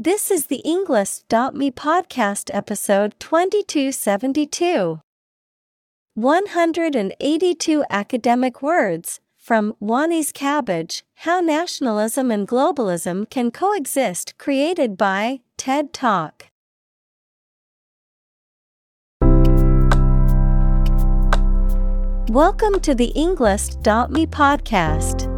This is the Englist.me podcast episode 2272. 182 academic words from Wanis Kabbaj How Nationalism and Globalism Can Coexist, created by TED Talk. Welcome to the Englist.me podcast.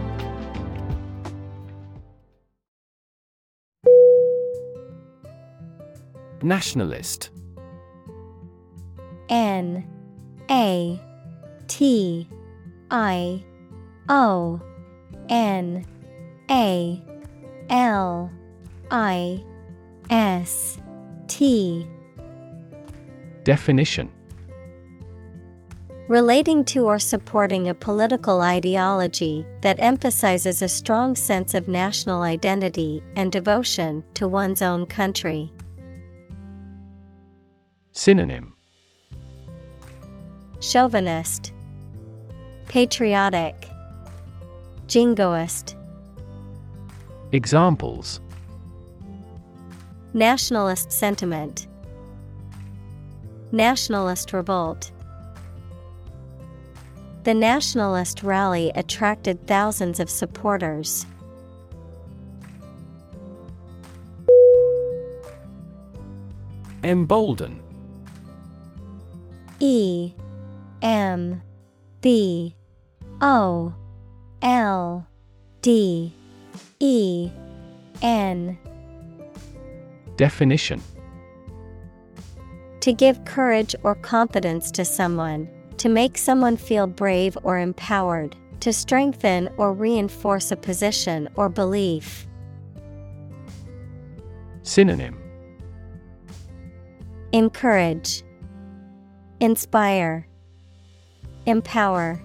Nationalist. N A T I O N A L I S T. Definition. Relating to or supporting a political ideology that emphasizes a strong sense of national identity and devotion to one's own country. Synonym Chauvinist, Patriotic, Jingoist. Examples Nationalist sentiment, Nationalist revolt. The nationalist rally attracted thousands of supporters. Embolden E M B O L D E N. Definition. To give courage or confidence to someone, to make someone feel brave or empowered, to strengthen or reinforce a position or belief. Synonym. Encourage, Inspire, Empower.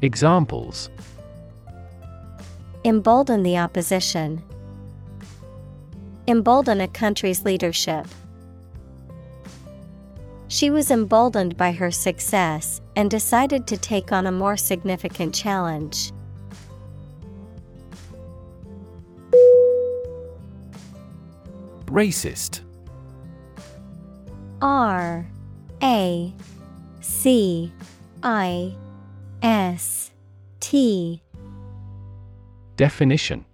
Examples Embolden the opposition. Embolden a country's leadership. She was emboldened by her success and decided to take on a more significant challenge. Racist R A C I S T Definition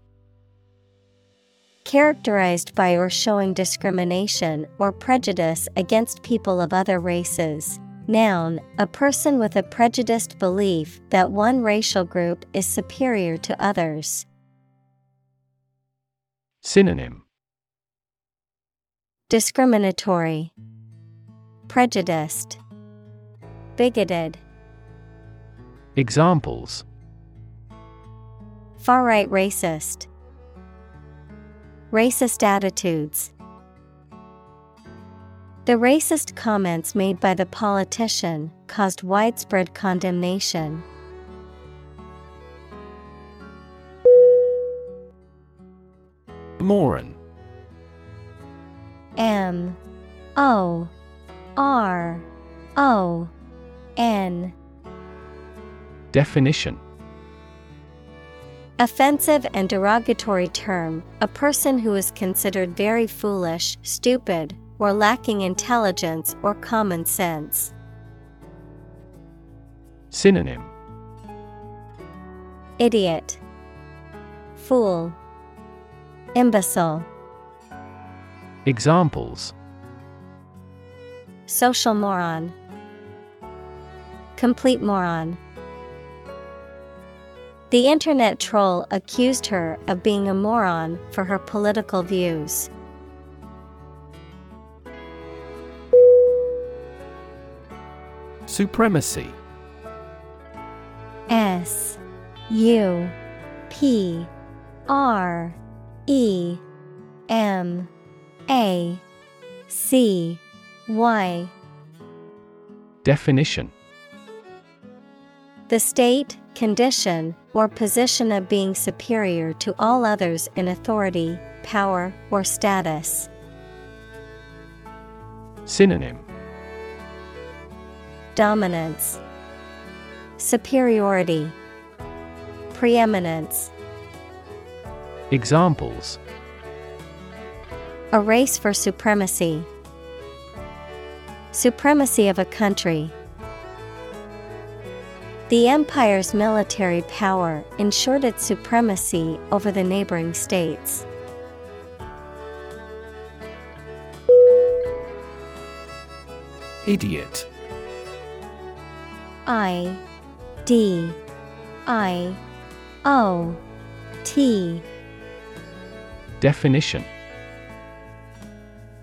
Characterized by or showing discrimination or prejudice against people of other races. Noun, a person with a prejudiced belief that one racial group is superior to others. Synonym Discriminatory, Prejudiced, Bigoted. Examples Far right racist. Racist attitudes. The racist comments made by the politician caused widespread condemnation. Moron M O R O N. Definition. Offensive and derogatory term, a person who is considered very foolish, stupid, or lacking intelligence or common sense. Synonym. Idiot, Fool, Imbecile, Examples Social moron, Complete moron. The internet troll accused her of being a moron for her political views. Supremacy S U P R E M A C Y Definition The state, condition, or position of being superior to all others in authority, power, or status. Synonym Dominance, Superiority, Preeminence. Examples A race for supremacy. Supremacy of a country. The empire's military power ensured its supremacy over the neighboring states. Idiot I D I O T Definition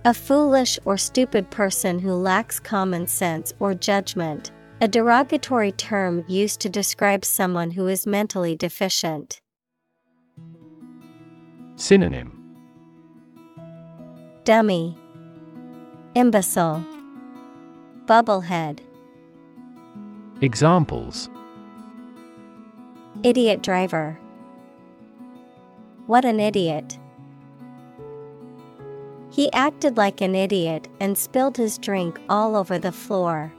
A foolish or stupid person who lacks common sense or judgment, a derogatory term used to describe someone who is mentally deficient. Synonym Dummy, Imbecile, Bubblehead, Examples Idiot driver. What an idiot. He acted like an idiot and spilled his drink all over the floor.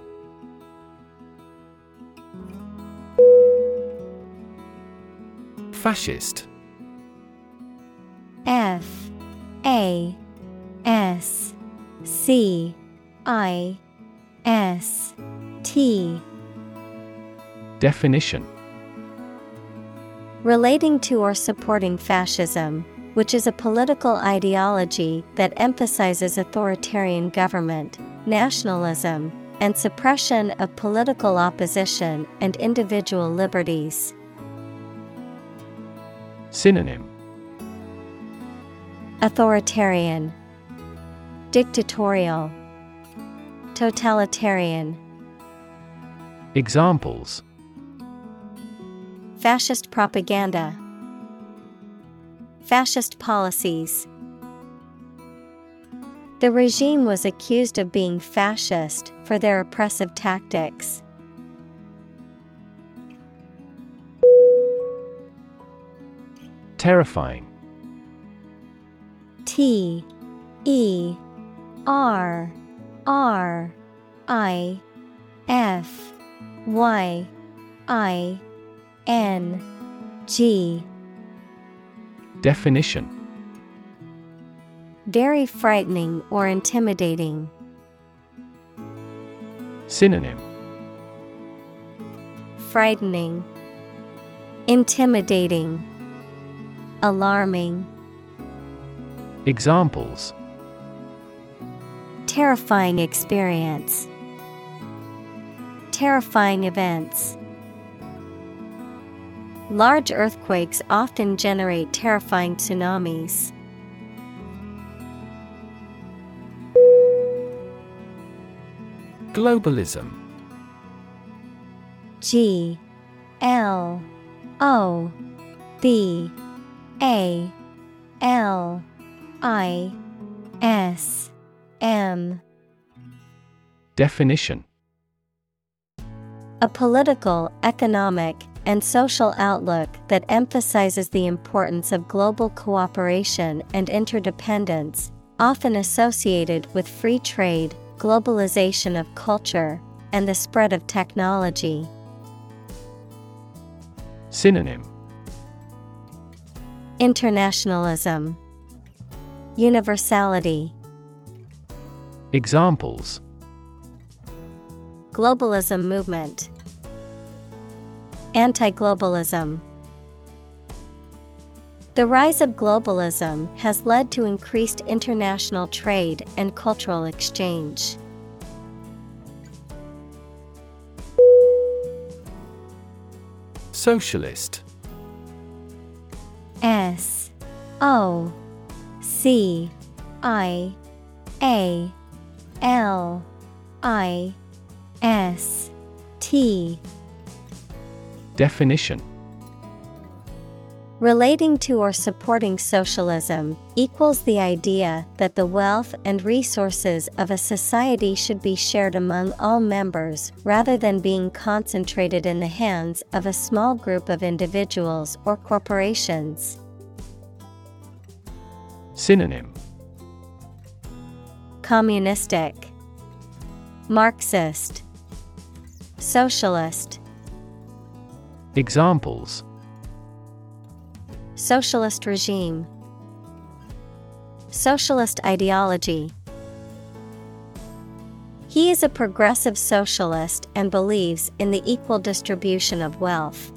Fascist. F A S C I S T. Definition. Relating to or supporting fascism, which is a political ideology that emphasizes authoritarian government, nationalism, and suppression of political opposition and individual liberties. Synonym. Authoritarian, Dictatorial, Totalitarian. Examples. Fascist propaganda, Fascist policies. The regime was accused of being fascist for their oppressive tactics. Terrifying T E R R I F Y I N G Definition Very frightening or intimidating. Synonym Frightening, Intimidating, Alarming. Examples Terrifying experience. Terrifying events. Large earthquakes often generate terrifying tsunamis. Globalism. G L O B A L I S M. Definition. A political, economic, and social outlook that emphasizes the importance of global cooperation and interdependence, often associated with free trade, globalization of culture, and the spread of technology. Synonym. Internationalism, Universality, Examples. Globalism movement, Anti globalism. The rise of globalism has led to increased international trade and cultural exchange. Socialist S O C I A L I S T Definition Relating to or supporting socialism equals the idea that the wealth and resources of a society should be shared among all members rather than being concentrated in the hands of a small group of individuals or corporations. Synonym Communistic, Marxist, Socialist. Examples Socialist regime, Socialist ideology. He is a progressive socialist and believes in the equal distribution of wealth.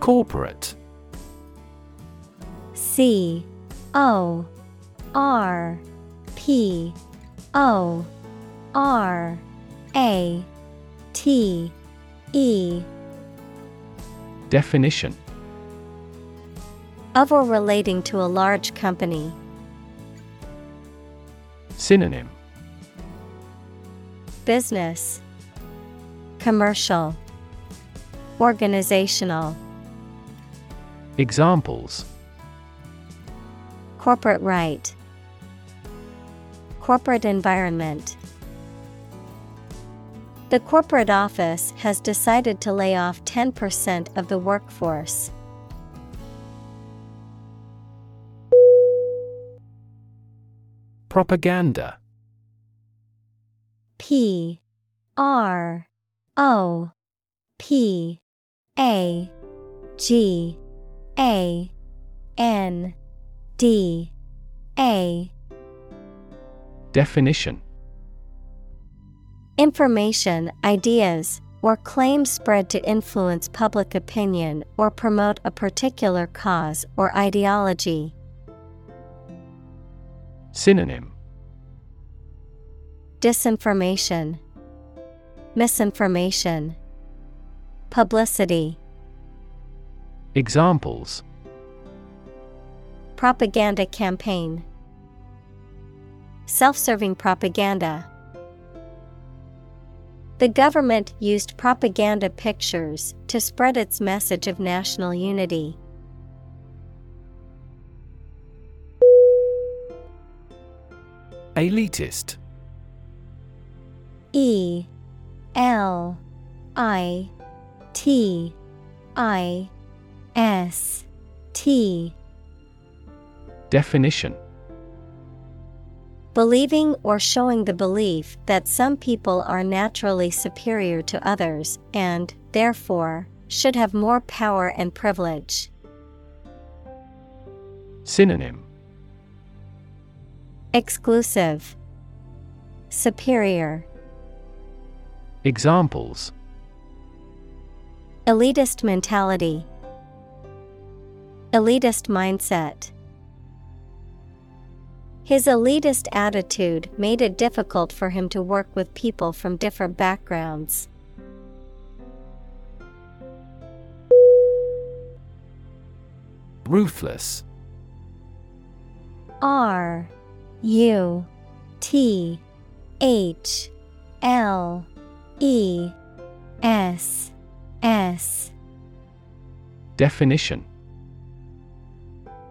Corporate C O R P O R A T E. Definition. Of or relating to a large company. Synonym. Business. Commercial. Organizational. Examples. Corporate right. Corporate environment The corporate office has decided to lay off 10% of the workforce. Propaganda. P R O P A G A N D A. Definition Information, ideas, or claims spread to influence public opinion or promote a particular cause or ideology. Synonym Disinformation, Misinformation, Publicity. Examples Propaganda campaign. Self serving propaganda. The government used propaganda pictures to spread its message of national unity. Elitist. E L I T I S T. Definition Believing or showing the belief that some people are naturally superior to others and, therefore, should have more power and privilege. Synonym. Exclusive, Superior, Examples. Elitist mentality, Elitist mindset. His elitist attitude made it difficult for him to work with people from different backgrounds. Ruthless. R U T H L E S S. Definition.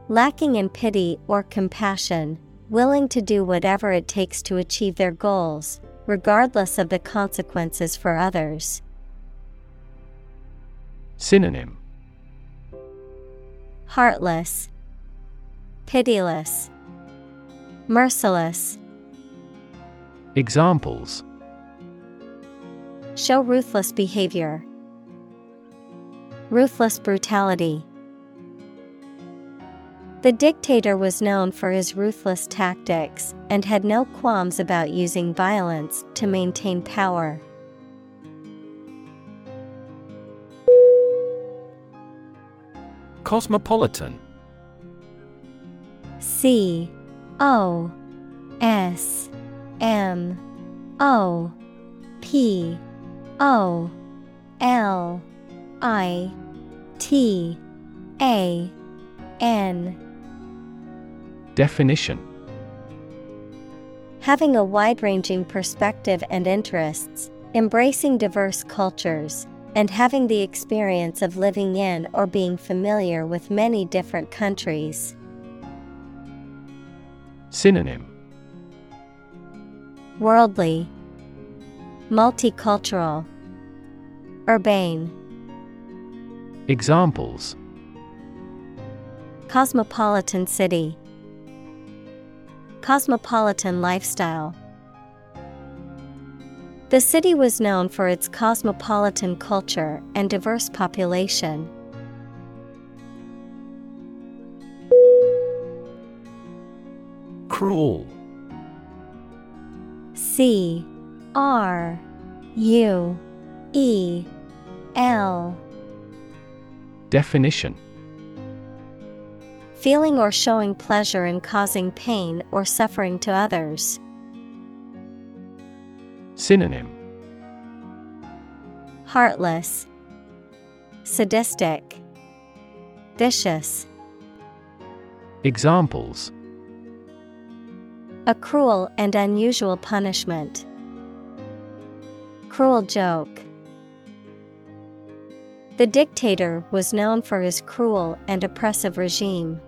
Lacking in pity or compassion, willing to do whatever it takes to achieve their goals, regardless of the consequences for others. Synonym Heartless, Pitiless, Merciless. Examples Show ruthless behavior, Ruthless brutality. The dictator was known for his ruthless tactics and had no qualms about using violence to maintain power. Cosmopolitan C O S M O P O L I T A N Definition. Having a wide ranging perspective and interests, embracing diverse cultures, and having the experience of living in or being familiar with many different countries. Synonym. Worldly, Multicultural, Urbane. Examples. Cosmopolitan city, Cosmopolitan lifestyle. The city was known for its cosmopolitan culture and diverse population. Cruel C R U E L Definition Feeling or showing pleasure in causing pain or suffering to others. Synonym Heartless, Sadistic, Vicious. Examples A cruel and unusual punishment. Cruel joke. The dictator was known for his cruel and oppressive regime.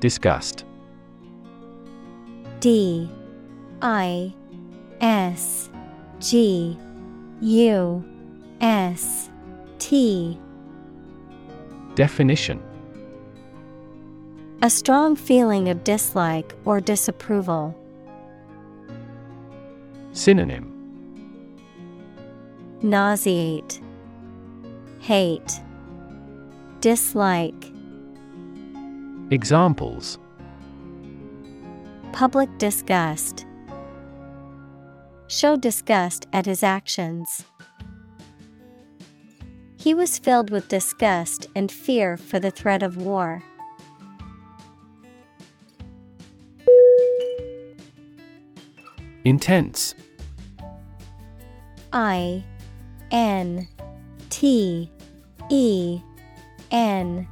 Disgust D I S G U S T. Definition. A strong feeling of dislike or disapproval. Synonym. Nauseate, Hate, Dislike. Examples Public disgust. Show disgust at his actions. He was filled with disgust and fear for the threat of war. Intense I N T E N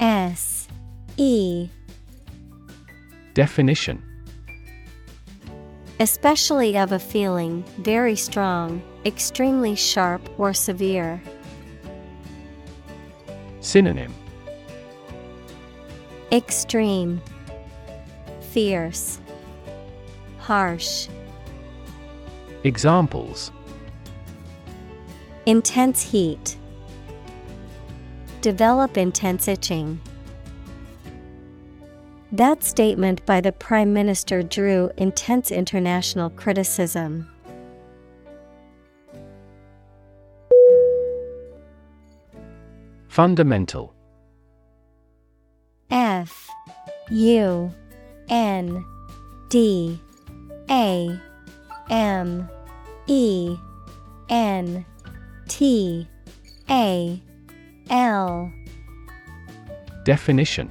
S E Definition Especially of a feeling, very strong, extremely sharp or severe. Synonym Extreme, Fierce, Harsh. Examples Intense heat. Develop intense itching. That statement by the Prime Minister drew intense international criticism. Fundamental. F U N D A M E N T A L. Definition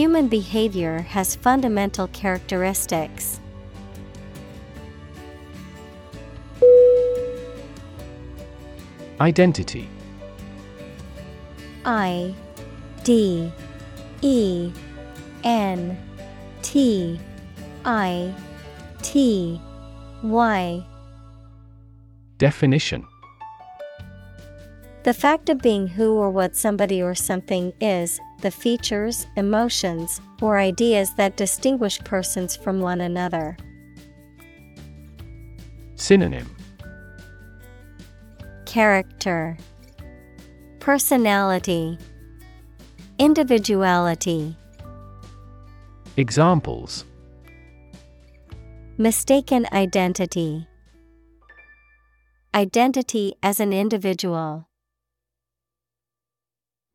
Human behavior has fundamental characteristics. Identity. I D E N T I T Y. Definition. The fact of being who or what somebody or something is, the features, emotions, or ideas that distinguish persons from one another. Synonym Character, Personality, Individuality. Examples Mistaken identity. Identity as an individual.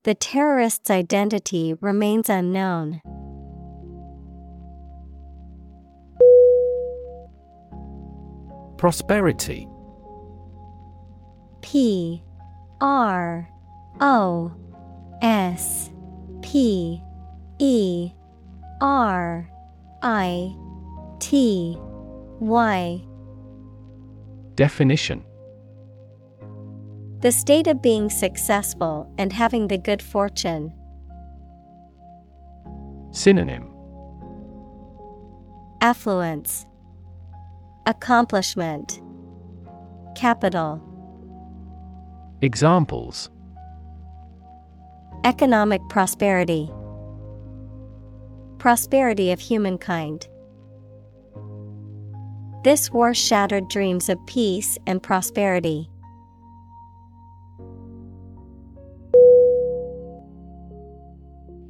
The terrorist's identity remains unknown. Prosperity. P R O S P E R I T Y. Definition The state of being successful and having the good fortune. Synonym Affluence Accomplishment Capital Examples Economic prosperity Prosperity of humankind. This war shattered dreams of peace and prosperity.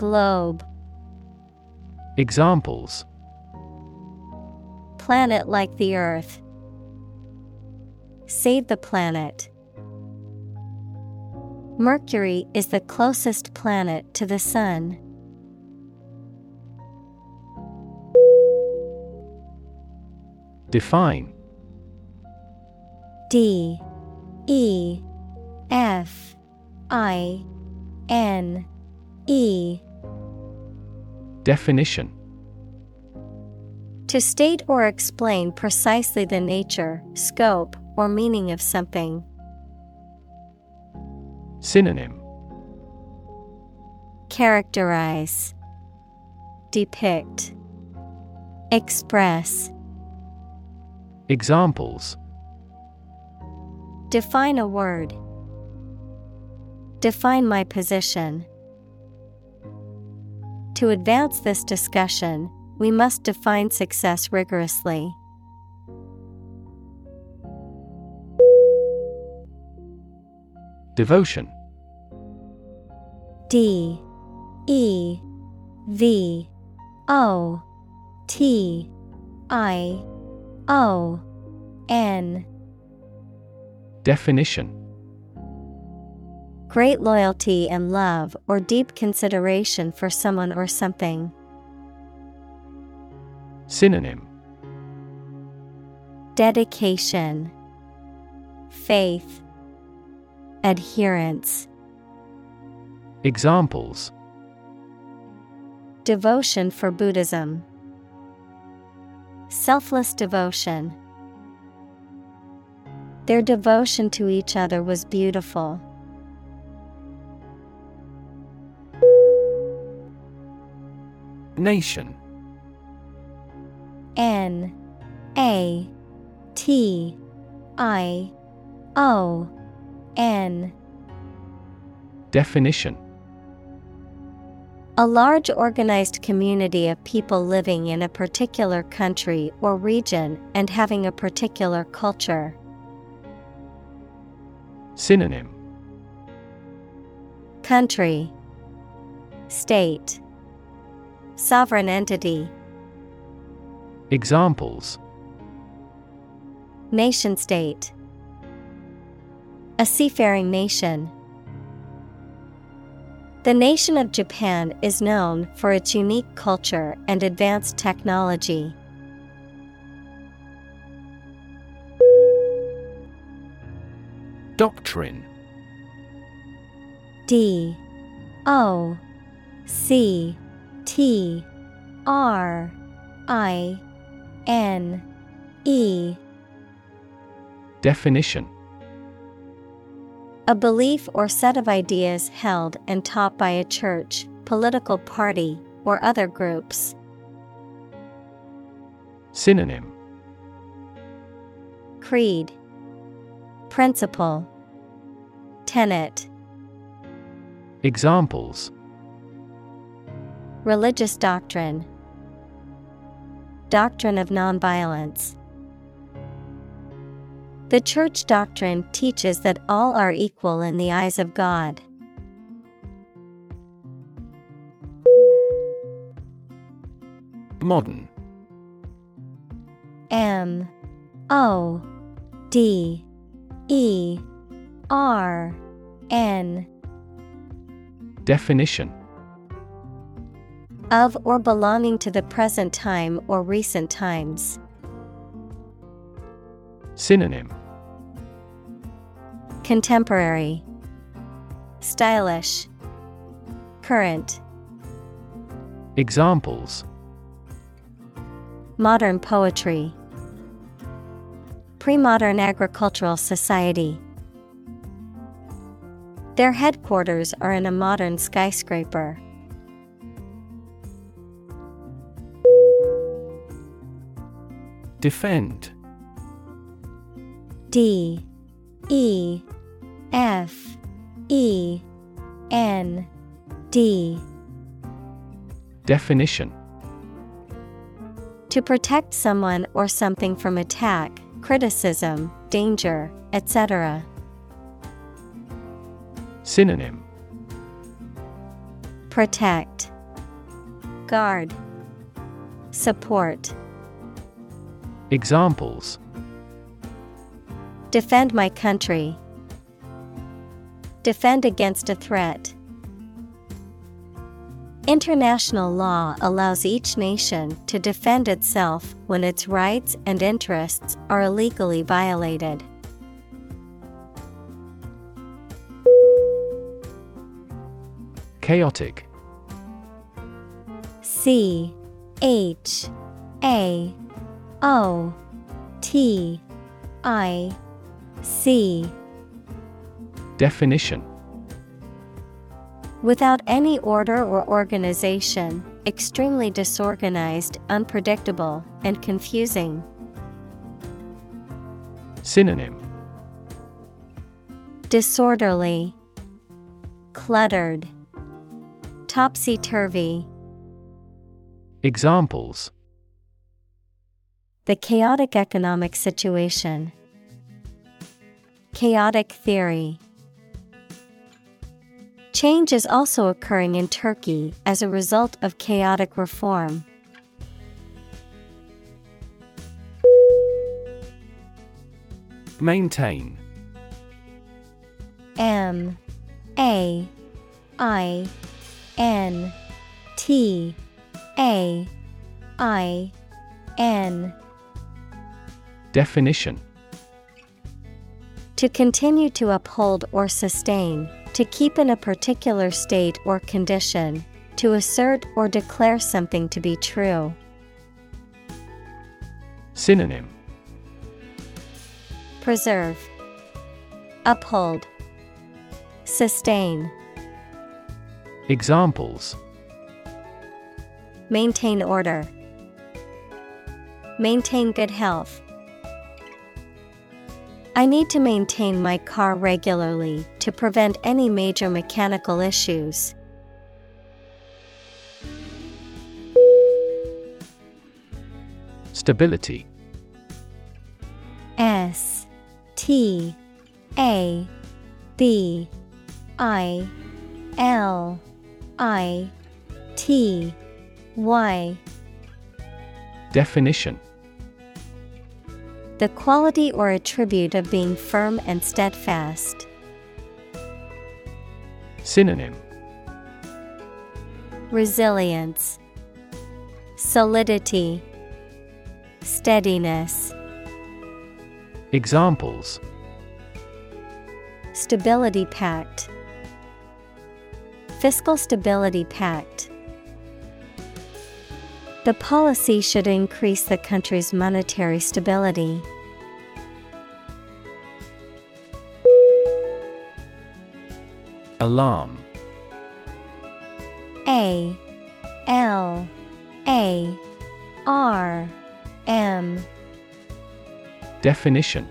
Globe. Examples Planet like the Earth. Save the planet. Mercury is the closest planet to the Sun. Define D E F I N E Definition To state or explain precisely the nature, scope, or meaning of something. Synonym Characterize, Depict, Express. Examples Define a word. Define my position. To advance this discussion, we must define success rigorously. Devotion. D. E. V. O. T. I. O. N. Definition Great loyalty and love or deep consideration for someone or something. Synonym Dedication, Faith, Adherence, Examples Devotion for Buddhism, Selfless devotion. Their devotion to each other was beautiful. Nation. N A T I O N. Definition. A large organized community of people living in a particular country or region and having a particular culture. Synonym. Country. State Sovereign entity Examples Nation state A seafaring nation. The nation of Japan is known for its unique culture and advanced technology. Doctrine D O C T R I N E Definition. A belief or set of ideas held and taught by a church, political party, or other groups. Synonym. Creed, principle, tenet, Examples religious doctrine, doctrine of nonviolence. The church doctrine teaches that all are equal in the eyes of God. Modern M O D E R N Definition of or belonging to the present time or recent times. Synonym. Contemporary. Stylish. Current. Examples. Modern poetry. Pre-modern agricultural society. Their headquarters are in a modern skyscraper. Defend. D E F E N D. Definition. To protect someone or something from attack, criticism, danger, etc. Synonym. Protect. Guard. Support Examples Defend my country. Defend against a threat. International law allows each nation to defend itself when its rights and interests are illegally violated. Chaotic C H A O T I C. Definition. Without any order or organization, extremely disorganized, unpredictable, and confusing. Synonym. Disorderly, cluttered, topsy turvy. Examples The chaotic economic situation. Chaotic theory. Change is also occurring in Turkey as a result of chaotic reform. Maintain. M. A. I. N. T. A. I. N Definition. To continue to uphold or sustain, to keep in a particular state or condition, to assert or declare something to be true. Synonym. Preserve, Uphold, Sustain, Examples. Maintain order, Maintain good health. I need to maintain my car regularly to prevent any major mechanical issues. Stability. S T A B I L I T Y. Definition The quality or attribute of being firm and steadfast. Synonym. Resilience, Solidity, Steadiness, Examples. Stability Pact, Fiscal Stability Pact. The policy should increase the country's monetary stability. Alarm A L A R M Definition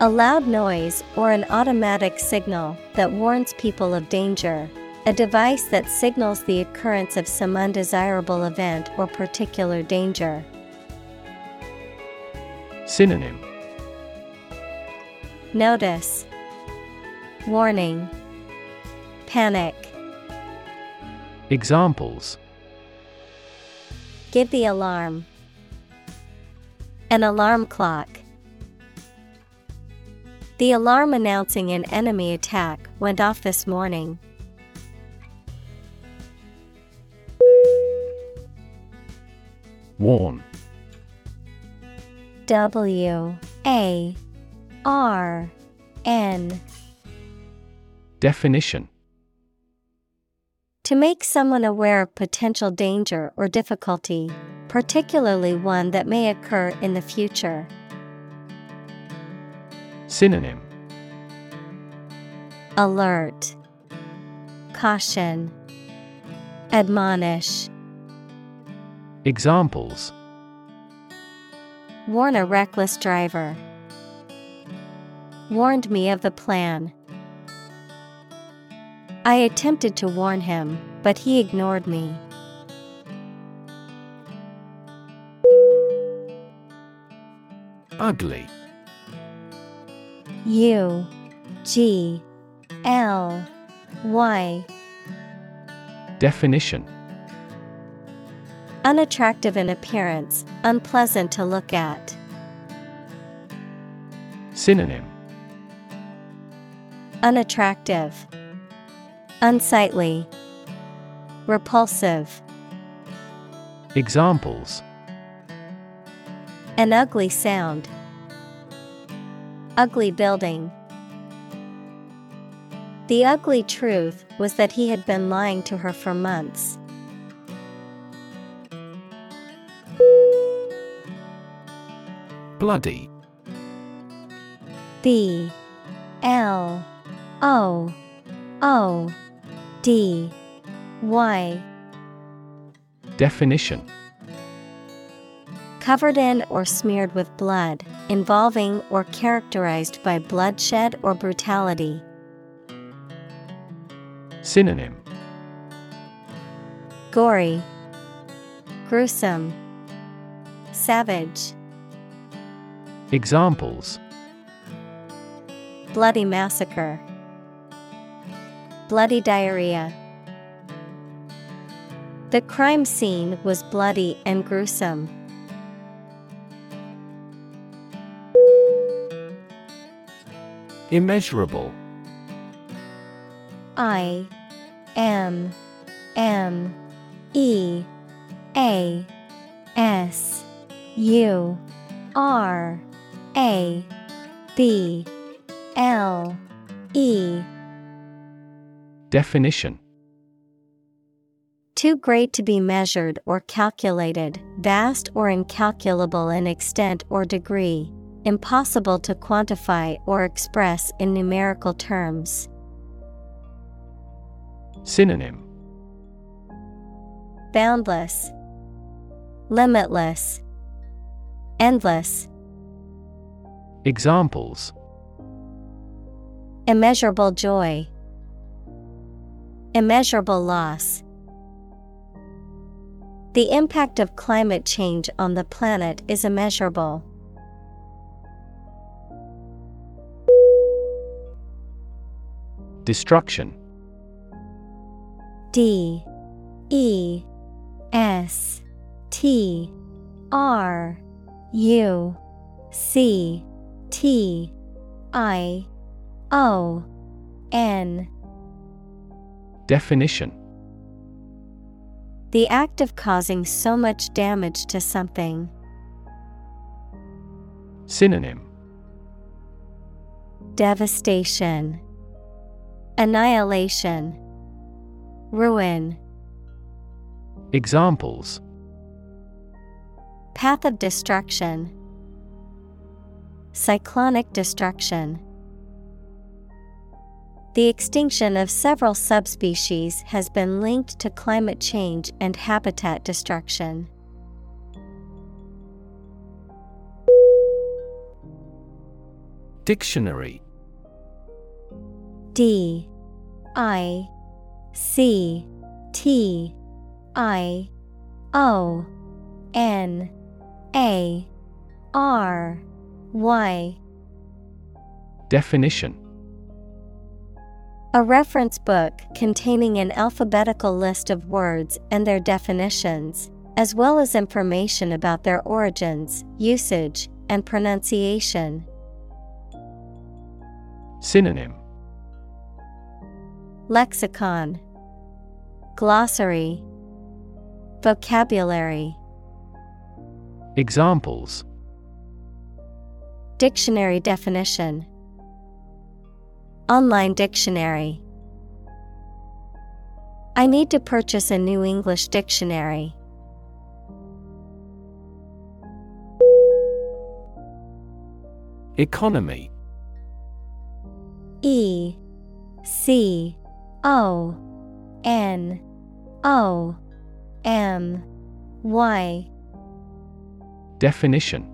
A loud noise or an automatic signal that warns people of danger. A device that signals the occurrence of some undesirable event or particular danger. Synonym Notice Warning Panic Examples Give the alarm. An alarm clock. The alarm announcing an enemy attack went off this morning. Warn. W A R N. Definition. To make someone aware of potential danger or difficulty, particularly one that may occur in the future. Synonym. Alert, Caution, Admonish. Examples Warn a reckless driver. Warned me of the plan. I attempted to warn him, but he ignored me. Ugly U G L Y Definition Unattractive in appearance, unpleasant to look at. Synonym Unattractive, Unsightly, Repulsive. Examples An ugly sound. Ugly building. The ugly truth was that he had been lying to her for months. Bloody. B L. O. O. D. Y. Definition. Covered in or smeared with blood, involving or characterized by bloodshed or brutality. Synonym. Gory, Gruesome, Savage. Examples Bloody massacre. Bloody diarrhea. The crime scene was bloody and gruesome. Immeasurable I M M E A S U R A B L E. Definition. Too great to be measured or calculated, vast or incalculable in extent or degree, impossible to quantify or express in numerical terms. Synonym. Boundless, Limitless, Endless. Examples. Immeasurable joy, Immeasurable loss. The impact of climate change on the planet is immeasurable. Destruction. D. E. S. T. R. U. C T I O N. Definition. The act of causing so much damage to something. Synonym. Devastation, Annihilation, Ruin. Examples. Path of destruction, Cyclonic destruction. The extinction of several subspecies has been linked to climate change and habitat destruction. Dictionary. D. I. C. T. I. O. N. A. R Y Definition. A reference book containing an alphabetical list of words and their definitions, as well as information about their origins, usage, and pronunciation. Synonym. Lexicon. Glossary. Vocabulary. Examples Dictionary definition. Online dictionary. I need to purchase a new English dictionary. Economy. E C O N O M Y. Definition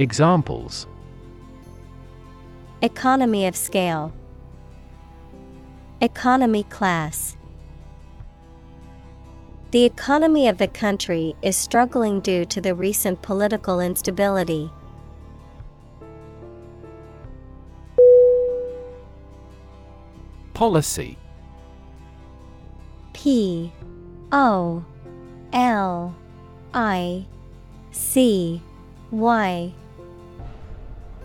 Examples. Economy of scale, Economy class. The economy of the country is struggling due to the recent political instability. Policy. P. O. L. I. C. Y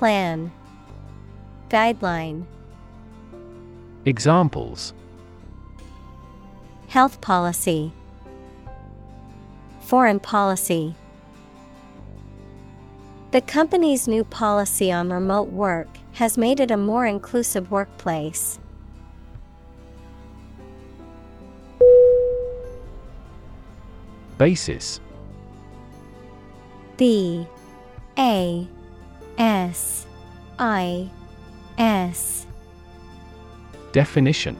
Plan Guideline Examples. Health policy Foreign policy. The company's new policy on remote work has made it a more inclusive workplace. Basis. B A S I S. Definition.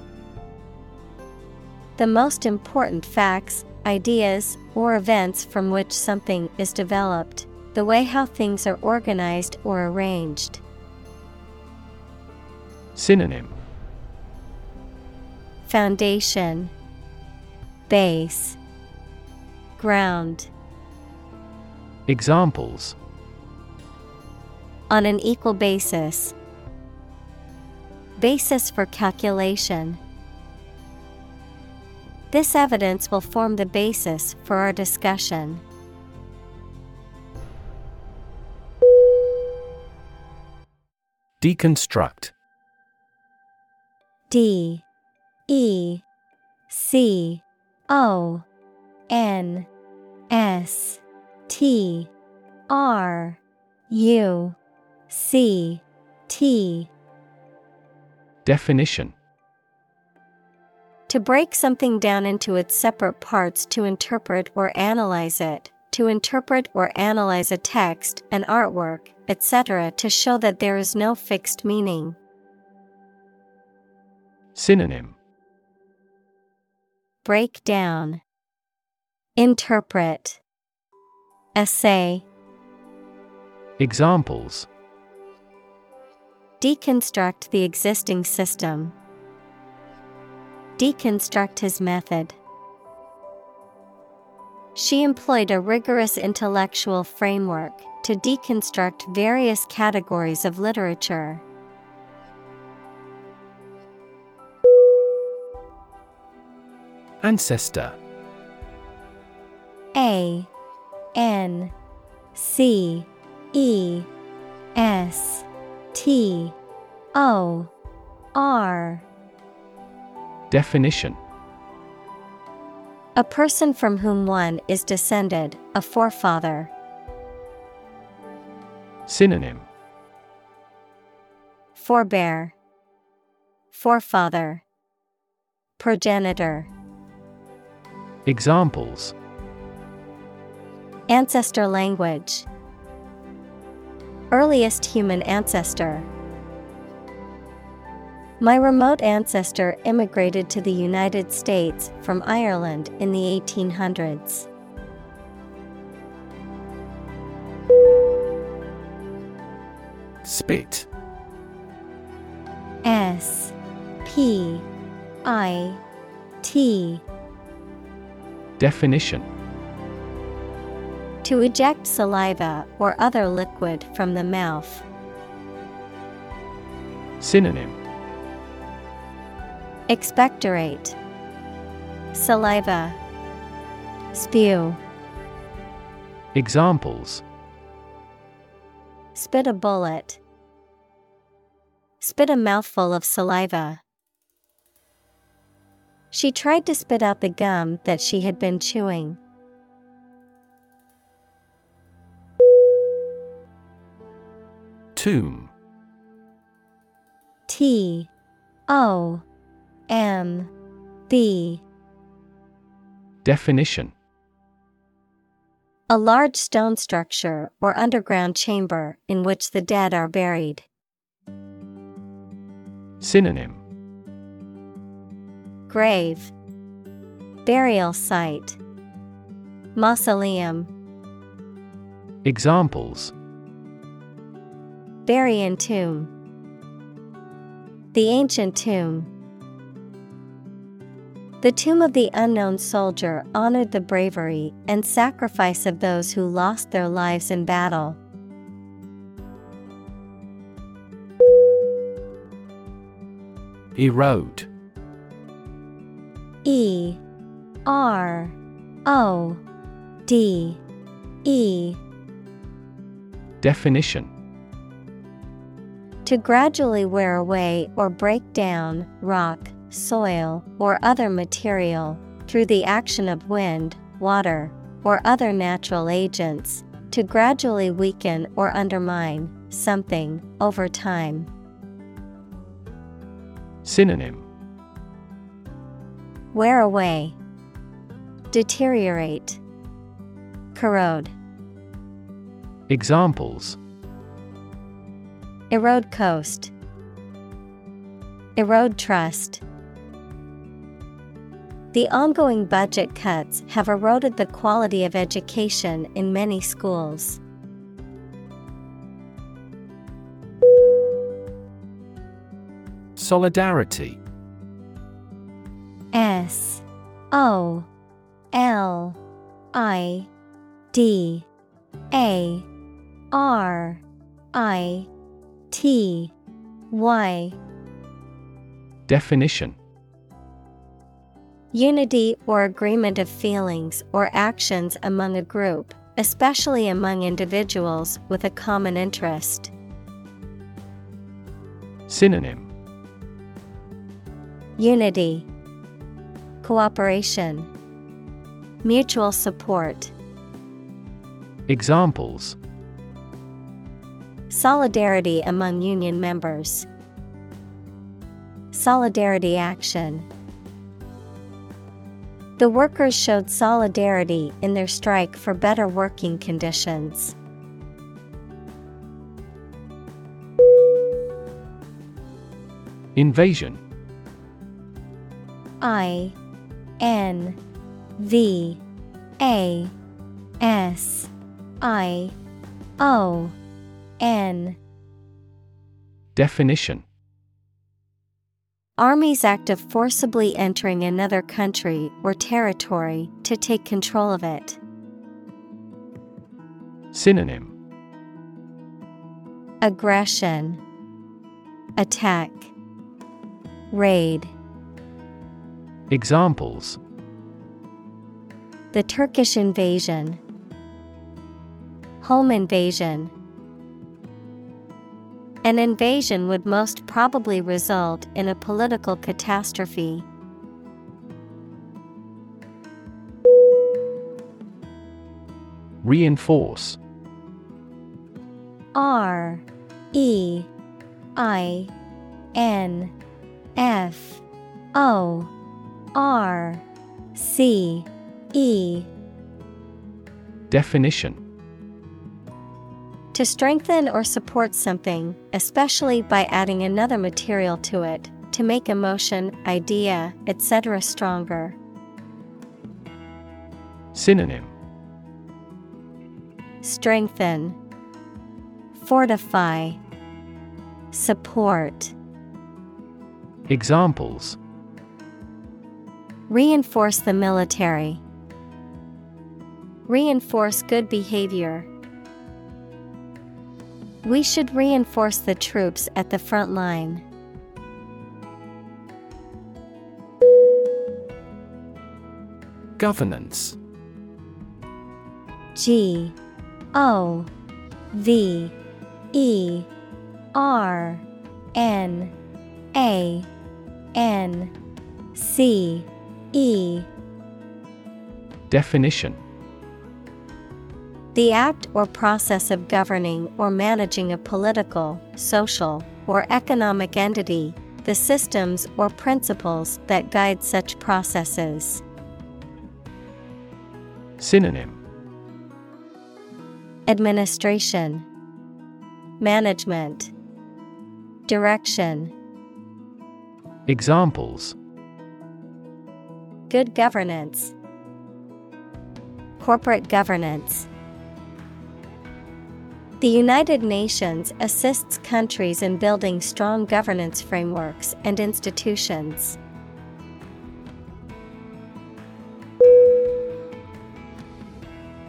The most important facts, ideas, or events from which something is developed, the way how things are organized or arranged. Synonym. Foundation. Base. Ground. Examples On an equal basis. Basis for calculation. This evidence will form the basis for our discussion. Deconstruct. D. E. C. O. N. S. T. R. U C T. Definition. To break something down into its separate parts to interpret or analyze it, to interpret or analyze a text, an artwork, etc., to show that there is no fixed meaning. Synonym. Break down, Interpret, Essay, Examples Deconstruct the existing system. Deconstruct his method. She employed a rigorous intellectual framework to deconstruct various categories of literature. Ancestor A N C E S T O R Definition A person from whom one is descended, a forefather. Synonym Forebear, Forefather, Progenitor. Examples Ancestor language. Earliest human ancestor. My remote ancestor immigrated to the United States from Ireland in the 1800s. Spit S P I T Definition To eject saliva or other liquid from the mouth. Synonym Expectorate Saliva Spew Examples Spit a bullet. Spit a mouthful of saliva. She tried to spit out the gum that she had been chewing. Tomb. T O M B Definition. A large stone structure or underground chamber in which the dead are buried. Synonym. Grave. Burial site. Mausoleum. Examples Bury in tomb. The ancient tomb. The tomb of the unknown soldier honored the bravery and sacrifice of those who lost their lives in battle. Erode E R O D E. Definition To gradually wear away or break down rock, soil, or other material through the action of wind, water, or other natural agents, to gradually weaken or undermine something over time. Synonym. Wear away, deteriorate, corrode, Examples erode coast, erode trust. The ongoing budget cuts have eroded the quality of education in many schools. Solidarity S O L I D A R I T Y. Definition. Unity or agreement of feelings or actions among a group, especially among individuals with a common interest. Synonym. Unity, Cooperation, Mutual support. Examples Solidarity among union members. Solidarity action. The workers showed solidarity in their strike for better working conditions. Invasion I N V A S I O N. Definition. Armies act of forcibly entering another country or territory to take control of it. Synonym. Aggression, Attack, Raid. Examples. The Turkish invasion, Home invasion. An invasion would most probably result in a political catastrophe. Reinforce. R E I N F O R C E. Definition To strengthen or support something, especially by adding another material to it, to make a motion, idea, etc. stronger. Synonym Strengthen, Fortify, Support. Examples Reinforce the military. Reinforce good behavior. We should reinforce the troops at the front line. Governance. G O V E R N A N C E. Definition The act or process of governing or managing a political, social, or economic entity, the systems or principles that guide such processes. Synonym. Administration, Management, Direction, Examples. Good governance, Corporate governance. The United Nations assists countries in building strong governance frameworks and institutions.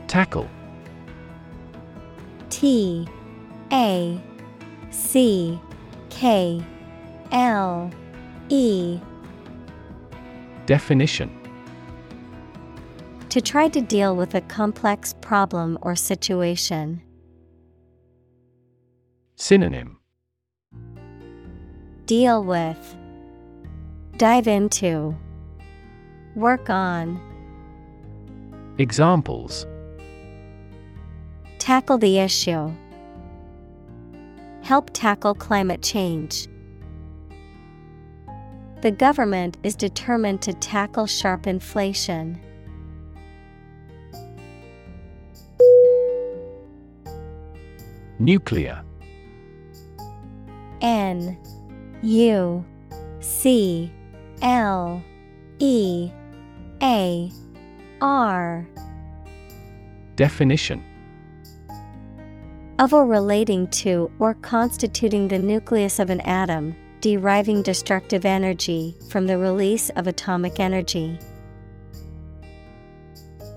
Tackle T A C K L E Definition To try to deal with a complex problem or situation. Synonym Deal with, Dive into, Work on, Examples Tackle the issue. Help tackle climate change. The government is determined to tackle sharp inflation. Nuclear N U C L E A R. Definition. Of or relating to or constituting the nucleus of an atom, deriving destructive energy from the release of atomic energy.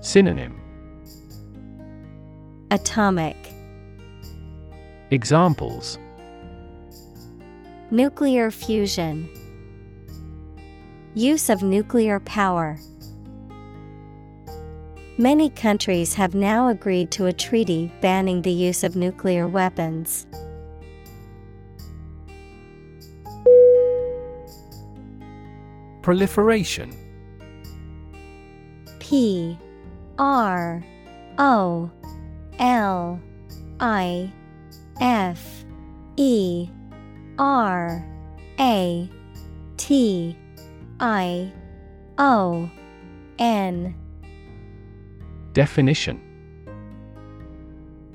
Synonym. Atomic. Examples Nuclear fusion. Use of nuclear power. Many countries have now agreed to a treaty banning the use of nuclear weapons. Proliferation P R O L I F E R A T I O N Definition.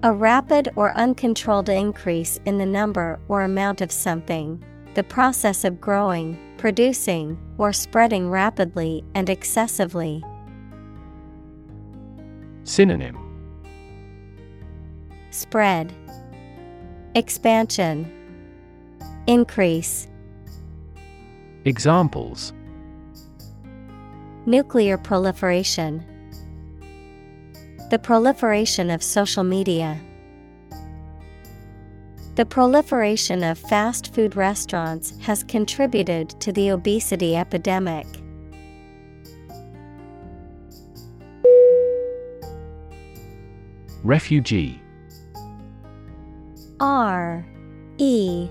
A rapid or uncontrolled increase in the number or amount of something, the process of growing, producing, or spreading rapidly and excessively. Synonym. Spread, Expansion, Increase. Examples Nuclear proliferation. The proliferation of social media. The proliferation of fast food restaurants has contributed to the obesity epidemic. Refugee R E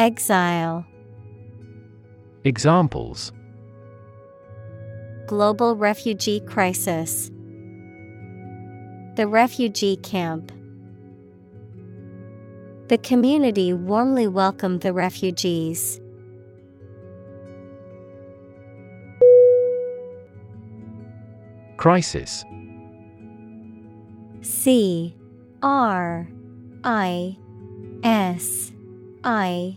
Exile. Examples. Global refugee crisis. The refugee camp. The community warmly welcomed the refugees. Crisis. C. R. I. S. I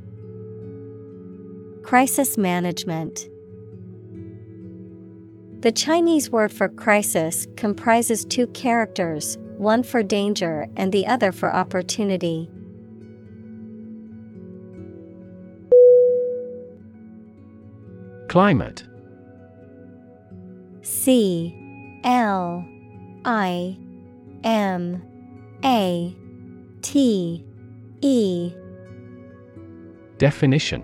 Crisis management. The Chinese word for crisis comprises two characters, one for danger and the other for opportunity. Climate. C L I M A T E. Definition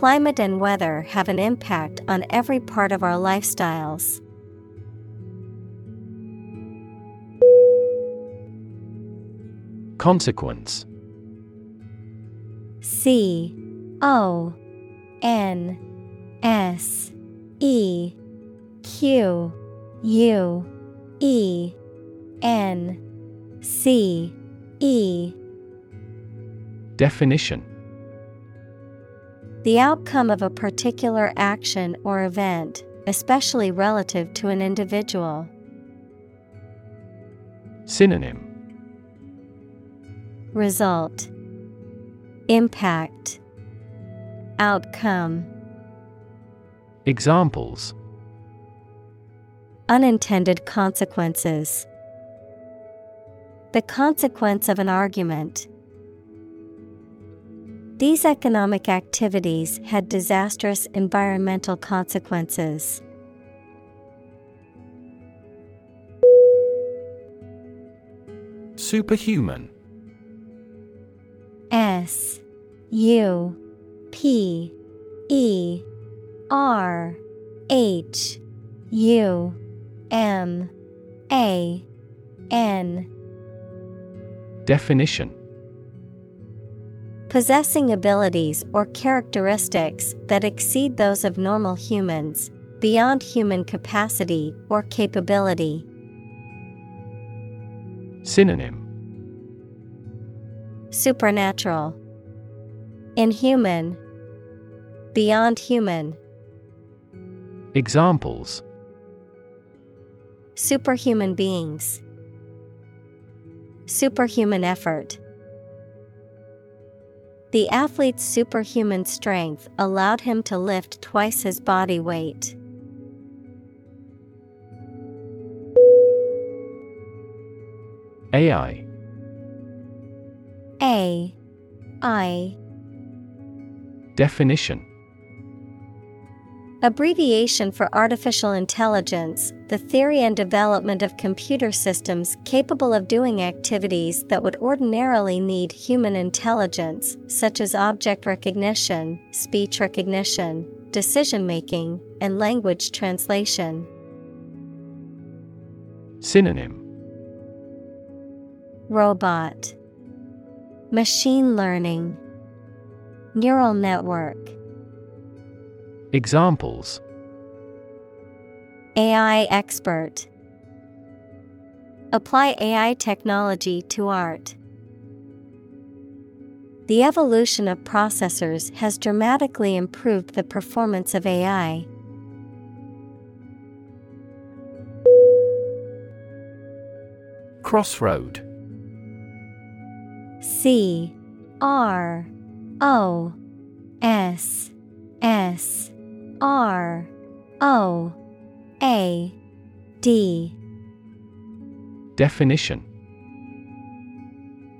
Climate and weather have an impact on every part of our lifestyles. Consequence. C O N S E Q U E N C E. Definition The outcome of a particular action or event, especially relative to an individual. Synonym Result Impact Outcome Examples Unintended consequences. The consequence of an argument. These economic activities had disastrous environmental consequences. Superhuman. S U P E R H U M A N. Definition Possessing abilities or characteristics that exceed those of normal humans, beyond human capacity or capability. Synonym. Supernatural, Inhuman, Beyond human, Examples. Superhuman beings, Superhuman effort. The athlete's superhuman strength allowed him to lift twice his body weight. AI A I. Definition Abbreviation for artificial intelligence, the theory and development of computer systems capable of doing activities that would ordinarily need human intelligence, such as object recognition, speech recognition, decision making, and language translation. Synonym. Robot. Machine learning. Neural network Examples AI expert Apply AI technology to art. The evolution of processors has dramatically improved the performance of AI. Crossroad C R O S S R O A D. Definition.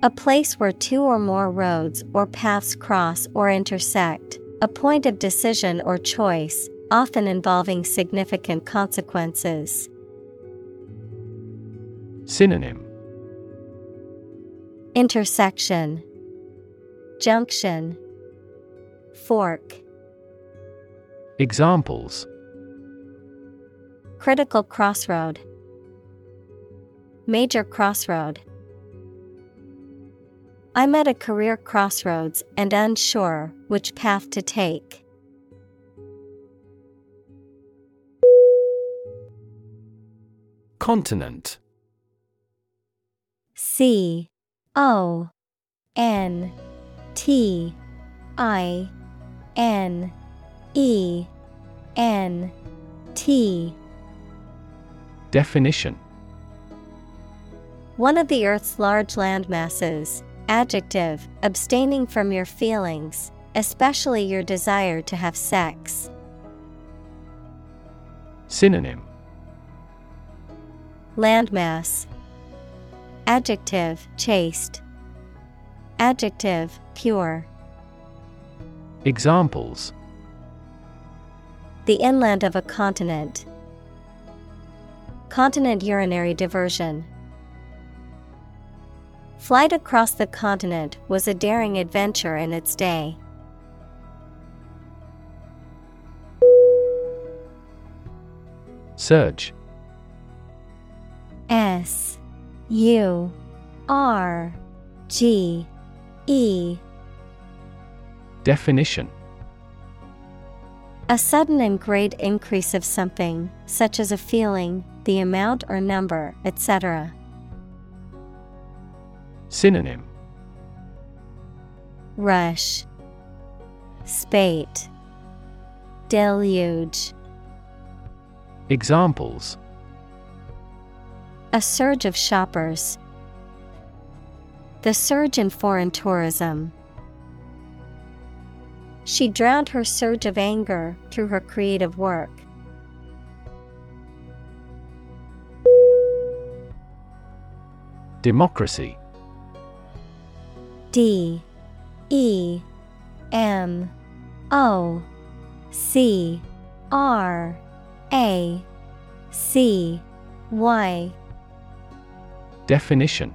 A place where two or more roads or paths cross or intersect, a point of decision or choice, often involving significant consequences. Synonym. Intersection. Junction. Fork Examples. Critical crossroad. Major crossroad. I'm at a career crossroads and unsure which path to take. Continent. C O N T I N E N T Definition One of the Earth's large land masses. Adjective, abstaining from your feelings, especially your desire to have sex. Synonym Landmass. Adjective, chaste. Adjective, pure. Examples The inland of a continent. Continent urinary diversion. Flight across the continent was a daring adventure in its day. Surge S U R G E Definition A sudden and great increase of something, such as a feeling, the amount or number, etc. Synonym Rush, Spate, Deluge. Examples A surge of shoppers. The surge in foreign tourism. She drowned her surge of anger through her creative work. Democracy. D. E. M. O. C. R. A. C. Y. Definition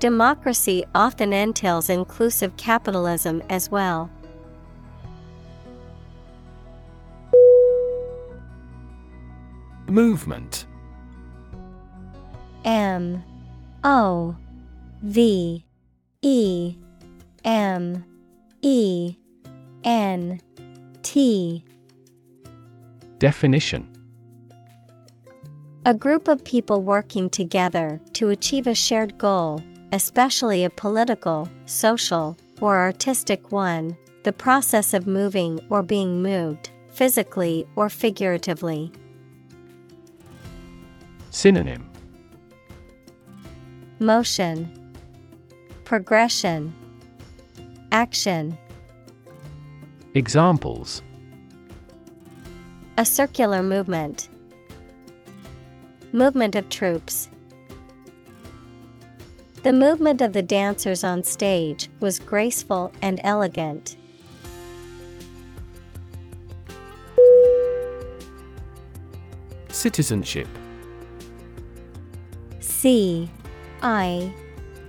Democracy often entails inclusive capitalism as well. Movement. M O V E M E N T. Definition. A group of people working together to achieve a shared goal, especially a political, social, or artistic one, the process of moving or being moved, physically or figuratively. Synonym Motion, Progression, Action. Examples A circular movement, Movement of troops. The movement of the dancers on stage was graceful and elegant. Citizenship. C I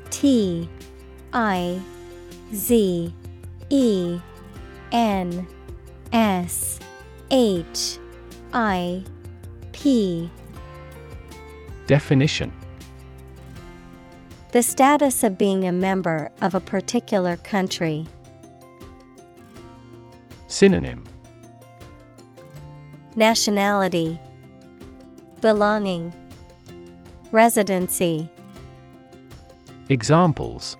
T I Z E N S H I P. Definition The status of being a member of a particular country. Synonym. Nationality. Belonging. Residency. Examples.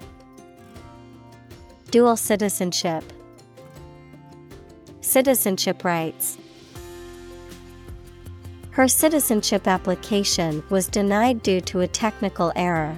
Dual citizenship. Citizenship rights. Her citizenship application was denied due to a technical error.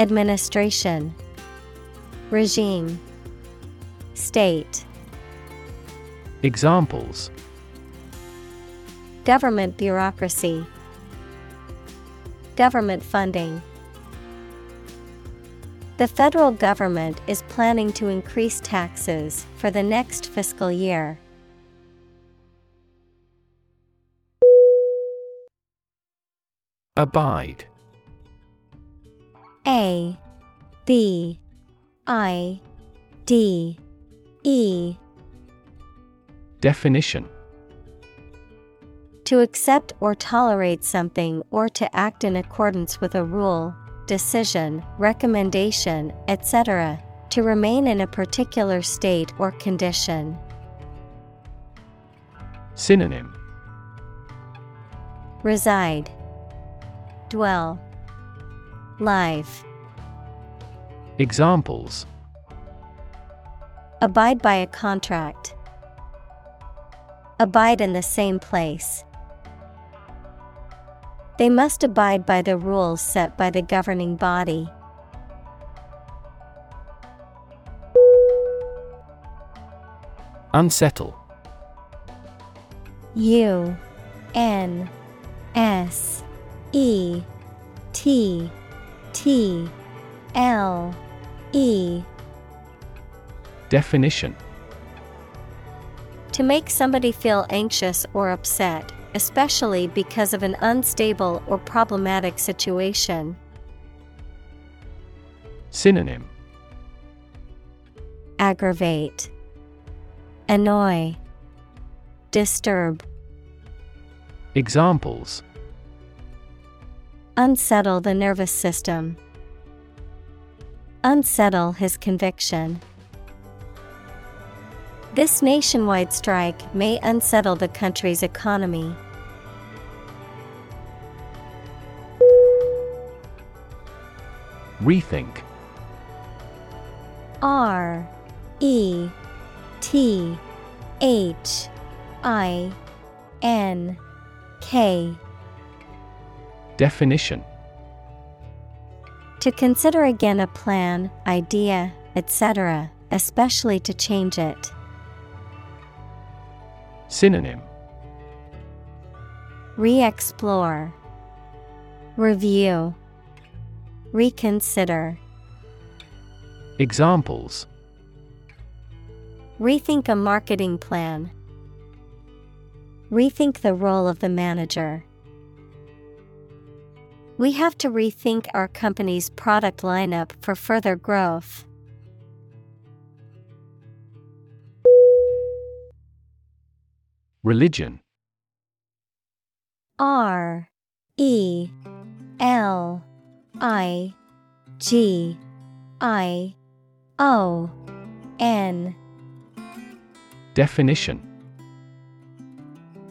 Administration Regime State. Examples. Government bureaucracy Government funding. The federal government is planning to increase taxes for the next fiscal year. Abide A B I D E Definition To accept or tolerate something or to act in accordance with a rule, decision, recommendation, etc., to remain in a particular state or condition. Synonym Reside, Dwell, Live. Examples Abide by a contract. Abide in the same place. They must abide by the rules set by the governing body. Unsettle U N S E T T L E. Definition. To make somebody feel anxious or upset, especially because of an unstable or problematic situation. Synonym. Aggravate, Annoy, Disturb, Examples Unsettle the nervous system. Unsettle his conviction. This nationwide strike may unsettle the country's economy. Rethink R E T H I N K Definition To consider again a plan, idea, etc., especially to change it. Synonym Re explore, Review, Reconsider. Examples Rethink a marketing plan. Rethink the role of the manager. We have to rethink our company's product lineup for further growth. Religion. R E L I G I O N. Definition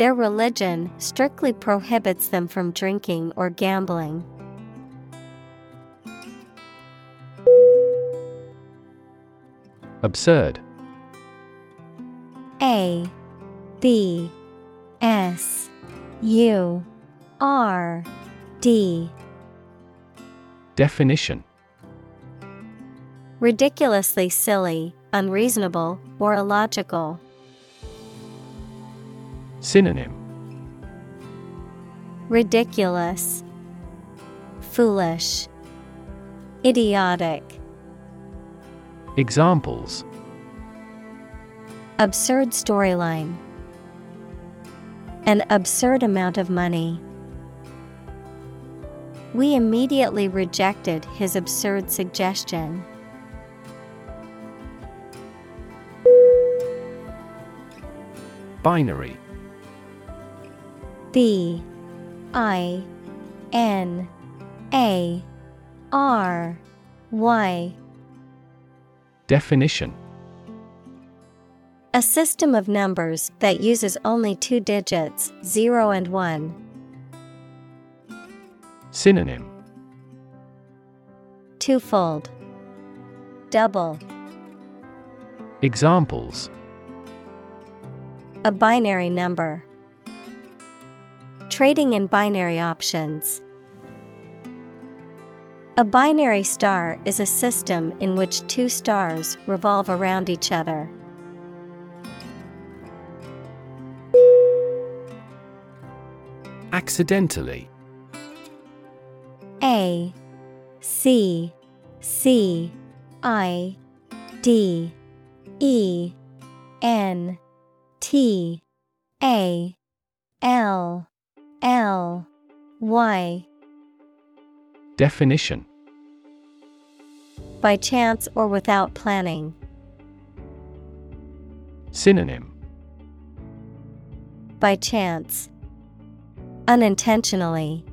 Their religion strictly prohibits them from drinking or gambling. Absurd A B S U R D Definition Ridiculously silly, unreasonable, or illogical. Synonym Ridiculous, Foolish, Idiotic. Examples Absurd storyline. An absurd amount of money. We immediately rejected his absurd suggestion. Binary B I N A R Y Definition A system of numbers that uses only two digits, 0 and 1. Synonym Twofold. Double. Examples A binary number. Trading in binary options. A binary star is a system in which two stars revolve around each other. Accidentally A C C I D E N T A L L Y Definition By chance or without planning. Synonym By chance. Unintentionally.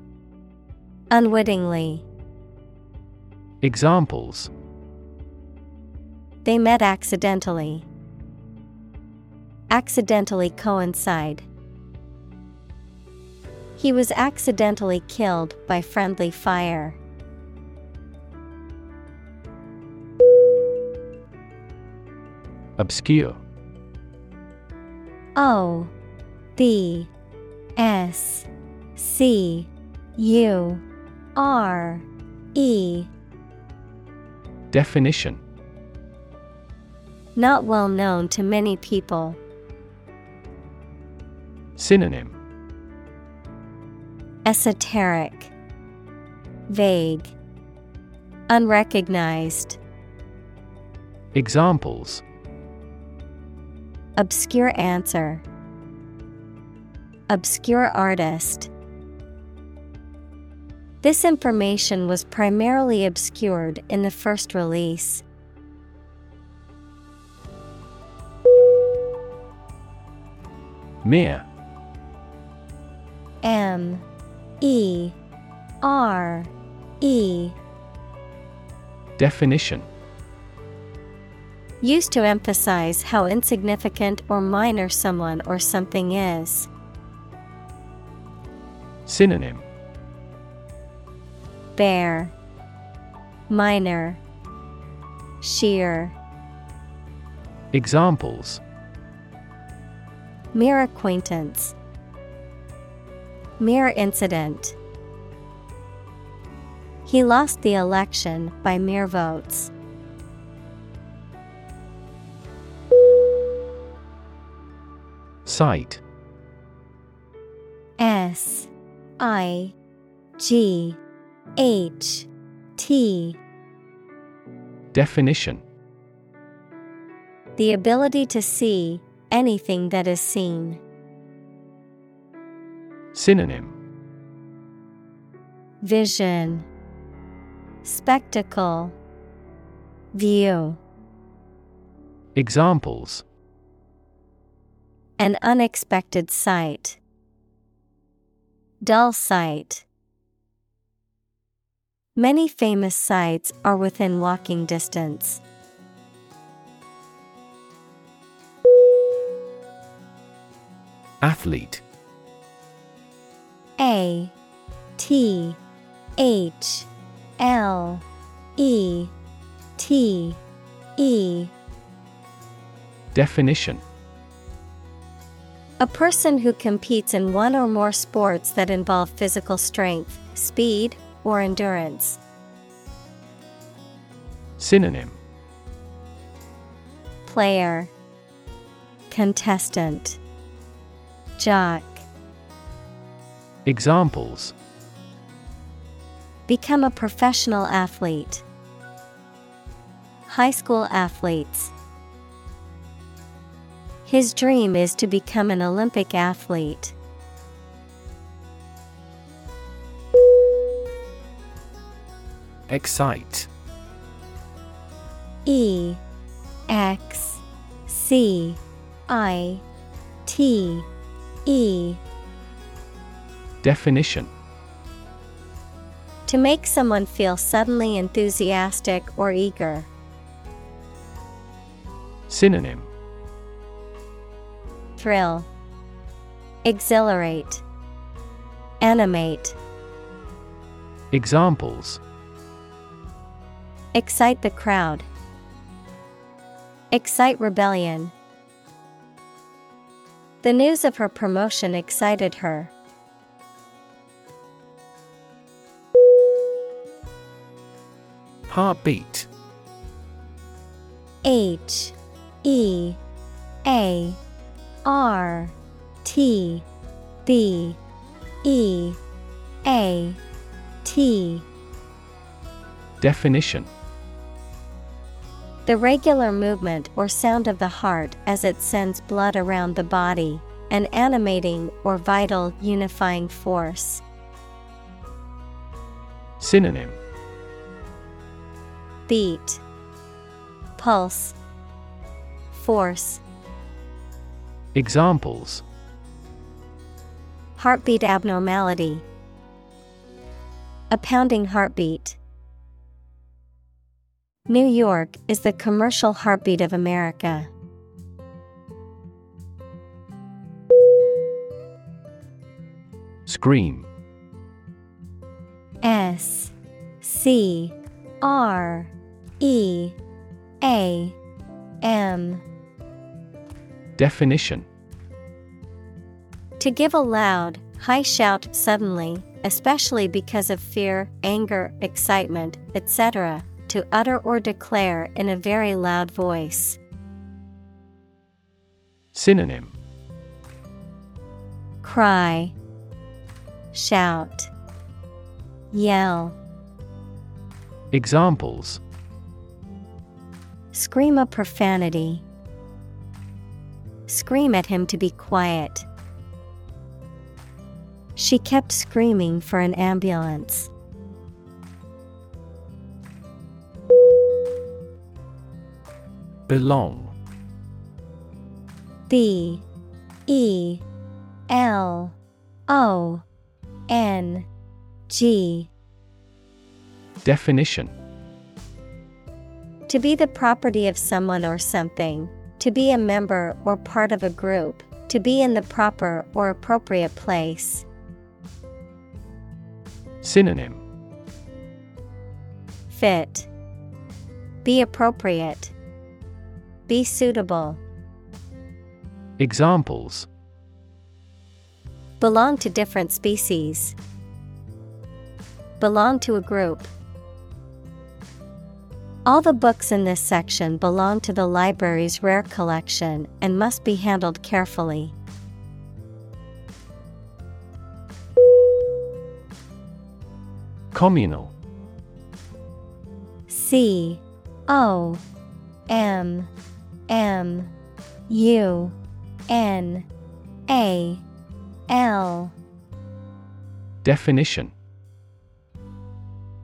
Unwittingly. Examples They met accidentally. Accidentally coincide. He was accidentally killed by friendly fire. Obscure O B S C U R E Definition Not well known to many people. Synonym Esoteric, Vague, Unrecognized, Examples Obscure answer, Obscure artist. This information was primarily obscured in the first release. Mere M E R E Definition Used to emphasize how insignificant or minor someone or something is. Synonym Bare, Minor, Sheer. Examples Mere acquaintance. Mere incident. He lost the election by mere votes. Sight S I G H T Definition The ability to see anything that is seen. Synonym Vision Spectacle View Examples An unexpected sight. Dull sight. Many famous sites are within walking distance. Athlete A T H L E T E. Definition. A person who competes in one or more sports that involve physical strength, speed, or endurance. Synonym. Player. Contestant. Jock Examples Become a professional athlete. High school athletes. His dream is to become an Olympic athlete. Excite E X C I T E Definition To make someone feel suddenly enthusiastic or eager. Synonym Thrill Exhilarate Animate Examples Excite the crowd. Excite rebellion. The news of her promotion excited her. Heartbeat. H E A R T B E A T. Definition. The regular movement or sound of the heart as it sends blood around the body, an animating or vital unifying force. Synonym Beat Pulse Force Examples Heartbeat abnormality. A pounding heartbeat. New York is the commercial heartbeat of America. Scream S C R E A M. Definition. To give a loud, high shout suddenly, especially because of fear, anger, excitement, etc., to utter or declare in a very loud voice. Synonym. Cry, shout, yell, Examples scream a profanity. Scream at him to be quiet. She kept screaming for an ambulance. Belong B E L O N G Definition To be the property of someone or something, to be a member or part of a group, to be in the proper or appropriate place. Synonym Fit. Be appropriate. Be suitable. Examples Belong to different species. Belong to a group. All the books in this section belong to the library's rare collection and must be handled carefully. Communal. C O M M U N A L. Definition.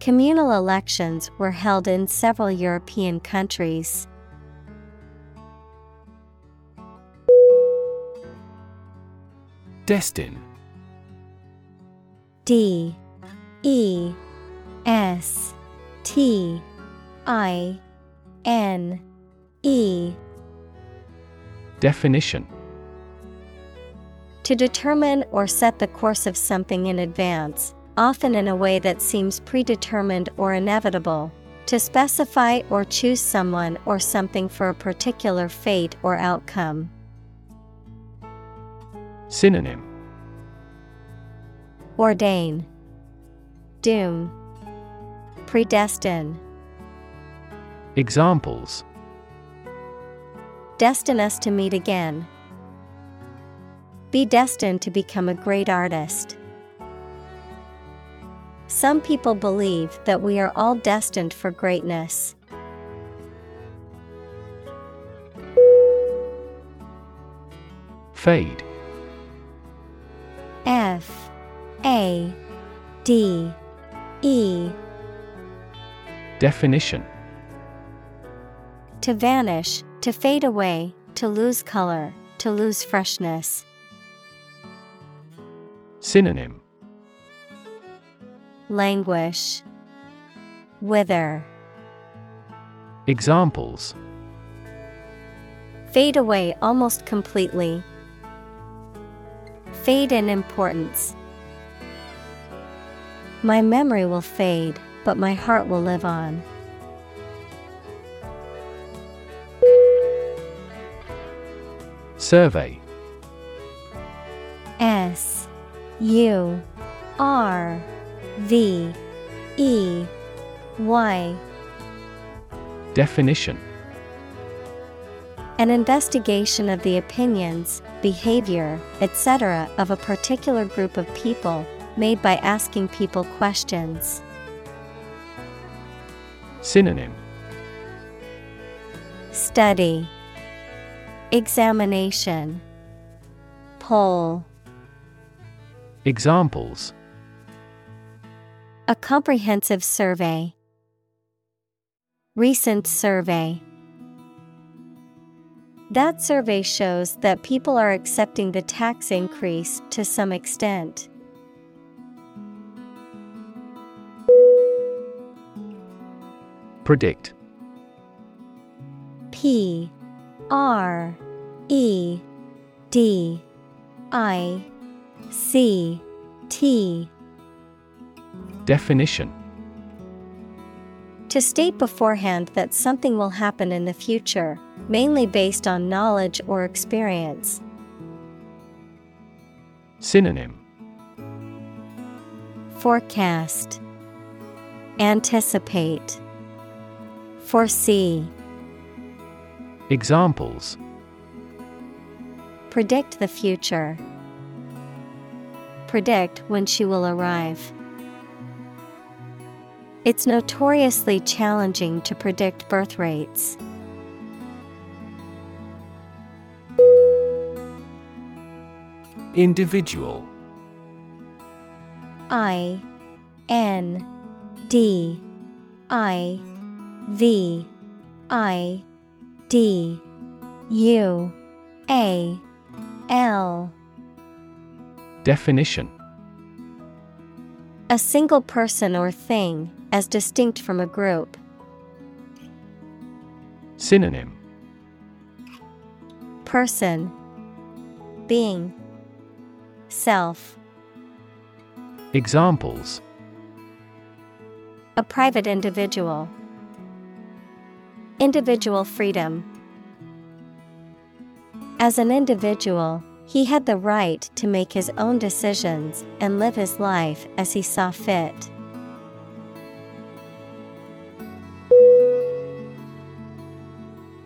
Communal elections were held in several European countries. Destin. D. E. S. T. I. N. E. Definition. To determine or set the course of something in advance, often in a way that seems predetermined or inevitable. To specify or choose someone or something for a particular fate or outcome. Synonym Ordain, Doom, Predestine. Examples Destine us to meet again. Be destined to become a great artist. Some people believe that we are all destined for greatness. Fade F A D E Definition To vanish, to fade away, to lose color, to lose freshness. Synonym Languish, Wither, Examples fade away almost completely. Fade in importance. My memory will fade, but my heart will live on. Survey S U R V E Y. Definition. An investigation of the opinions, behavior, etc. of a particular group of people, made by asking people questions. Synonym. Study. Examination. Poll. Examples A comprehensive survey. Recent survey. That survey shows that people are accepting the tax increase to some extent. Predict P R E D I C T Definition To state beforehand that something will happen in the future, mainly based on knowledge or experience. Synonym Forecast Anticipate Foresee Examples Predict the future. Predict when she will arrive. It's notoriously challenging to predict birth rates. Individual. I N D I V I D U A L. Definition. A single person or thing, as distinct from a group. Synonym Person Being Self Examples A private individual. Individual freedom. As an individual, he had the right to make his own decisions and live his life as he saw fit.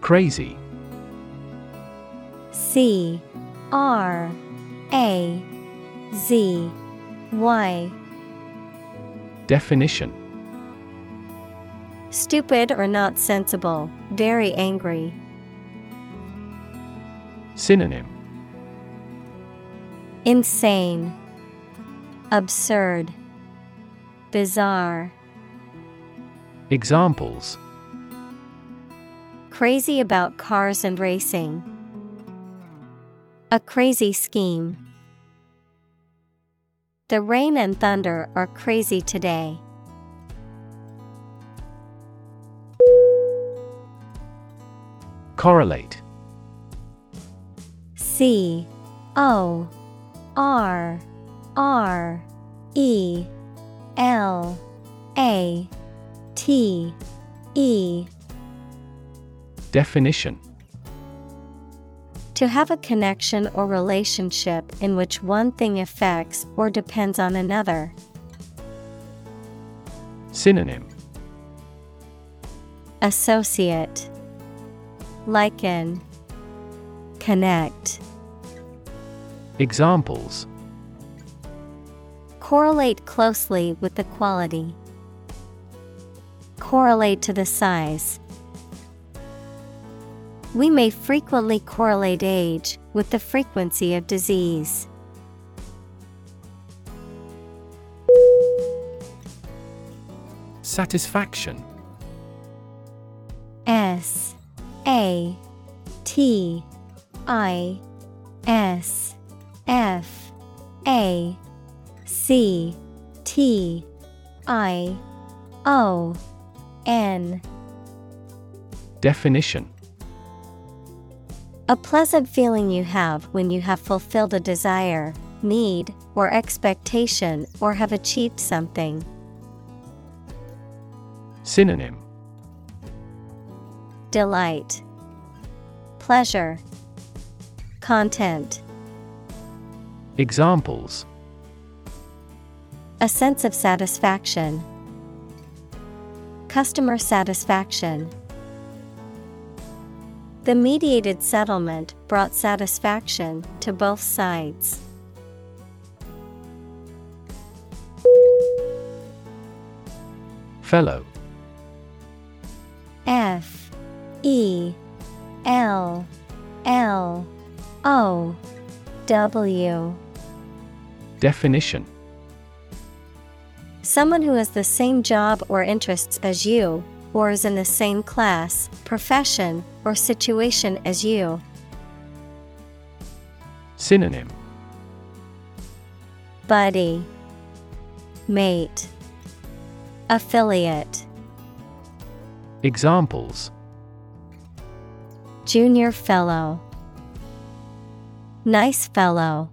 Crazy. C R A Z Y. Definition Stupid or not sensible, very angry. Synonym Insane, Absurd, Bizarre. Examples Crazy about cars and racing. A crazy scheme. The rain and thunder are crazy today. Correlate C O R R E L A T E Definition To have a connection or relationship in which one thing affects or depends on another. Synonym Associate Liken Connect Examples Correlate closely with the quality. Correlate to the size. We may frequently correlate age with the frequency of disease. Satisfaction. S A T I S F A C T I O N. Definition A pleasant feeling you have when you have fulfilled a desire, need, or expectation or have achieved something. Synonym Delight, Pleasure, Content. Examples A sense of satisfaction. Customer satisfaction. The mediated settlement brought satisfaction to both sides. Fellow. F. E. L. L. O. W. Definition. Someone who has the same job or interests as you, or is in the same class, profession, or situation as you. Synonym Buddy, Mate, Affiliate, Examples Junior Fellow, Nice Fellow.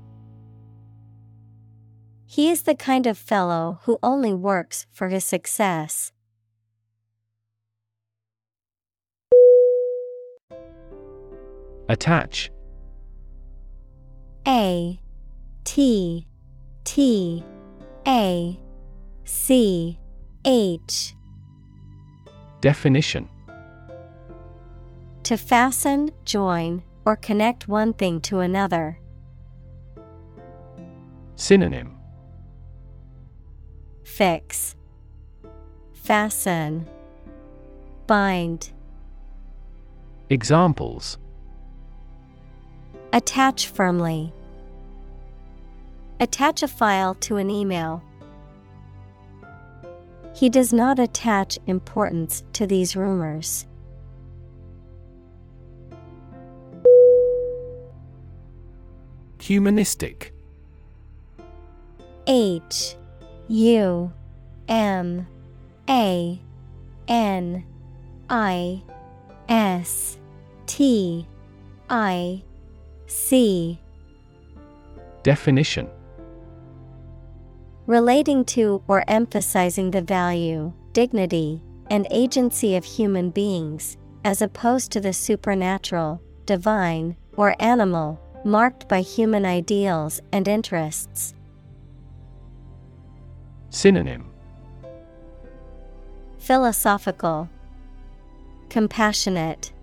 He is the kind of fellow who only works for his success. Attach. A T T A C H. Definition. To fasten, join, or connect one thing to another. Synonym. Fix, Fasten, Bind. Examples Attach firmly. Attach a file to an email. He does not attach importance to these rumors. Humanistic H U M A N I S T I C. Definition. Relating to or emphasizing the value, dignity, and agency of human beings, as opposed to the supernatural, divine, or animal, marked by human ideals and interests. Synonym. Philosophical, Compassionate,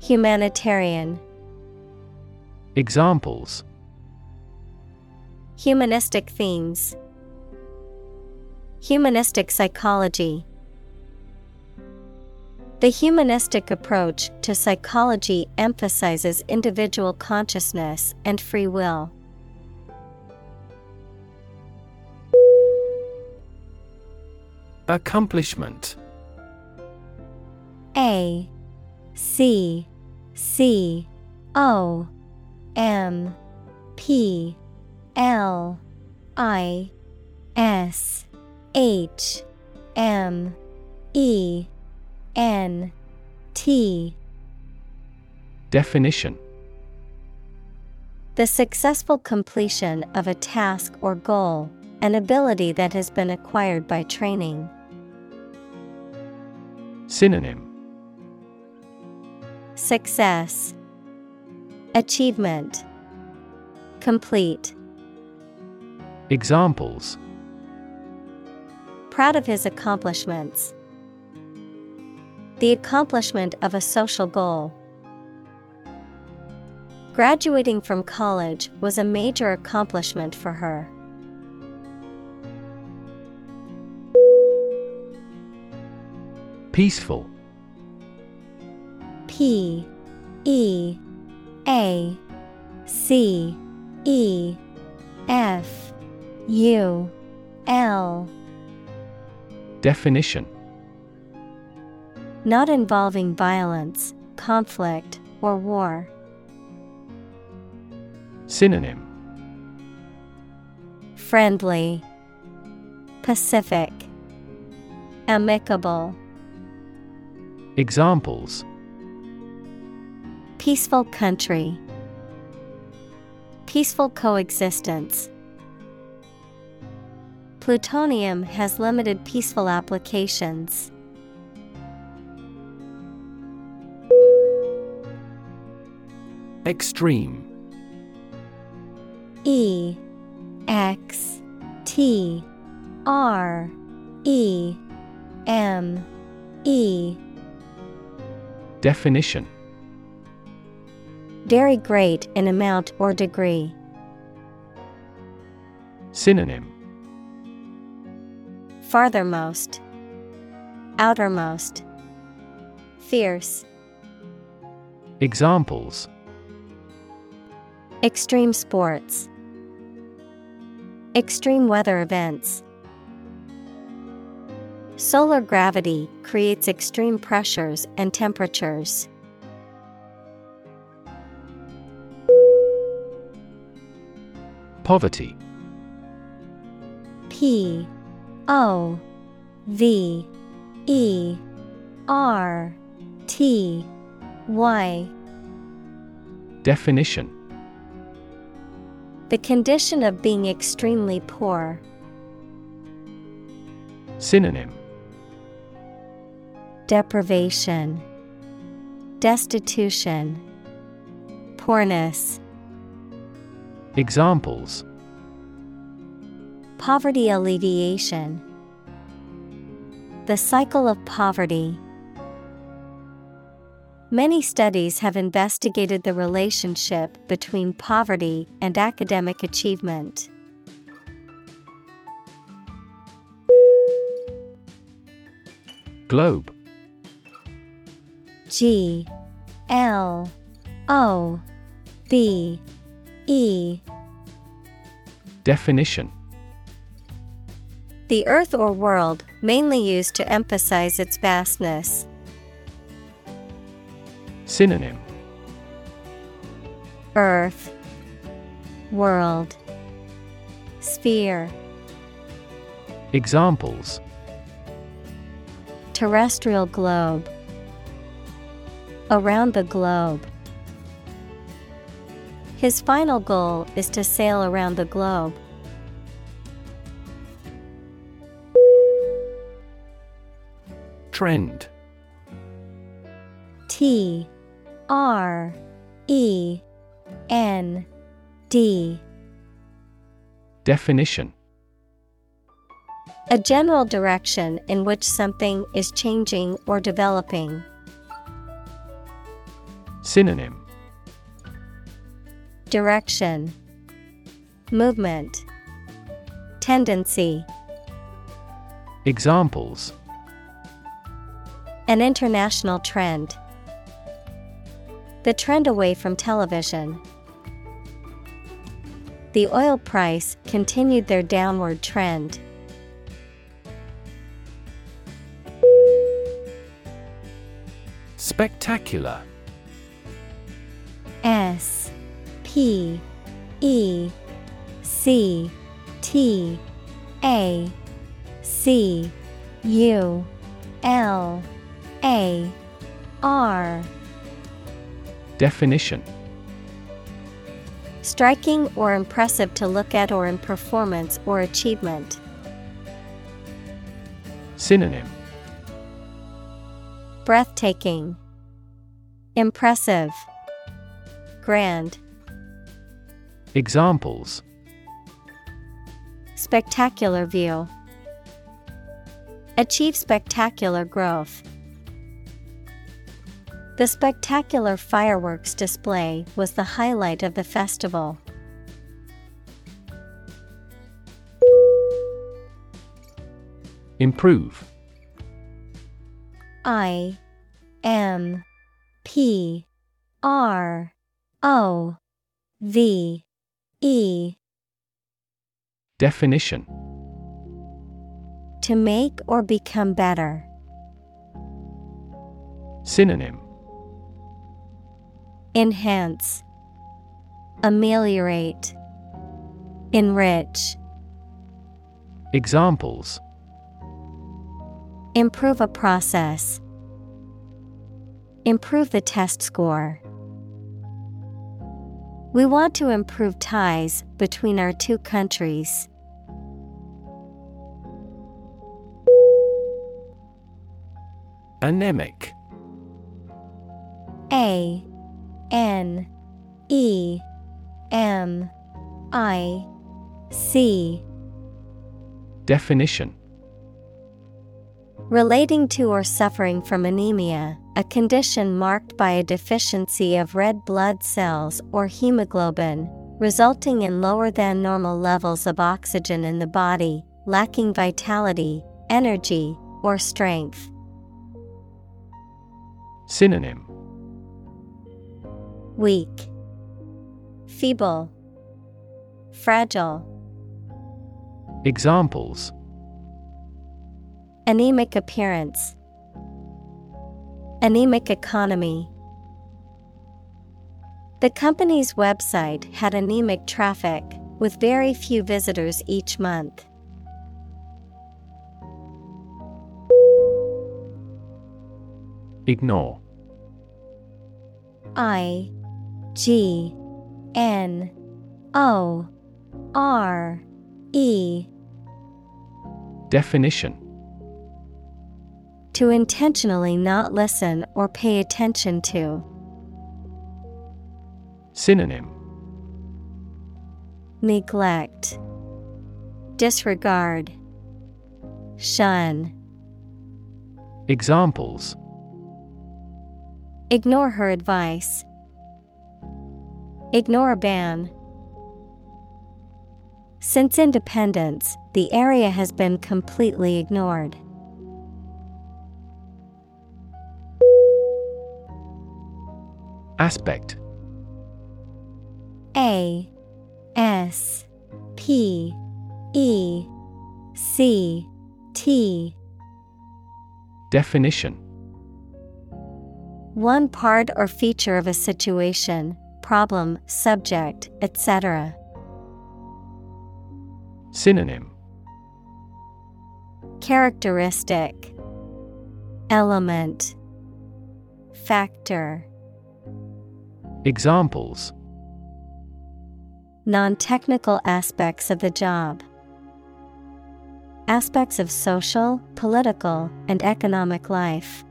Humanitarian. Examples Humanistic themes, Humanistic psychology. The humanistic approach to psychology emphasizes individual consciousness and free will. Accomplishment A C C O M P L I S H M E N T. Definition. The successful completion of a task or goal, an ability that has been acquired by training. Synonym. Success Achievement Complete Examples Proud of his accomplishments. The accomplishment of a social goal. Graduating from college was a major accomplishment for her. Peaceful P E A C E F U L Definition Not involving violence, conflict, or war. Synonym Friendly, Pacific, Amicable. Examples Peaceful country. Peaceful coexistence. Plutonium has limited peaceful applications. Extreme E X T R E M E Definition Very great in amount or degree. Synonym Farthermost, Outermost, Fierce, Examples Extreme sports, Extreme weather events. Solar gravity creates extreme pressures and temperatures. Poverty. P O V E R T Y. Definition. The condition of being extremely poor. Synonym. Deprivation, Destitution, Poorness. Examples Poverty alleviation. The cycle of poverty. Many studies have investigated the relationship between poverty and academic achievement. Globe G L O B E Definition The earth or world, mainly used to emphasize its vastness. Synonym Earth, World, Sphere, Examples Terrestrial globe. Around the globe. His final goal is to sail around the globe. Trend. T R E N D. Definition A general direction in which something is changing or developing. Synonym Direction Movement Tendency Examples An international trend. The trend away from television. The oil price continued their downward trend. Spectacular S P E C T A C U L A R Definition Striking or impressive to look at or in performance or achievement. Synonym Breathtaking. Impressive. Grand. Examples Spectacular view. Achieve spectacular growth. The spectacular fireworks display was the highlight of the festival. Improve I M P R O V E Definition To make or become better. Synonym Enhance, Ameliorate, Enrich. Examples Improve a process. Improve the test score. We want to improve ties between our two countries. Anemic. A N E M I C. Definition Relating to or suffering from anemia, a condition marked by a deficiency of red blood cells or hemoglobin, resulting in lower than normal levels of oxygen in the body, lacking vitality, energy, or strength. Synonym Weak, Feeble, Fragile. Examples Anemic appearance. Anemic economy. The company's website had anemic traffic, with very few visitors each month. Ignore I G N O R E Definition To intentionally not listen or pay attention to. Synonym Neglect, Disregard, Shun. Examples Ignore her advice. Ignore a ban. Since independence, the area has been completely ignored. Aspect. A S P E C T. Definition. One part or feature of a situation, problem, subject, etc. Synonym. Characteristic. Element. Factor Examples Non technical aspects of the job. aspects of social, political, and economic life.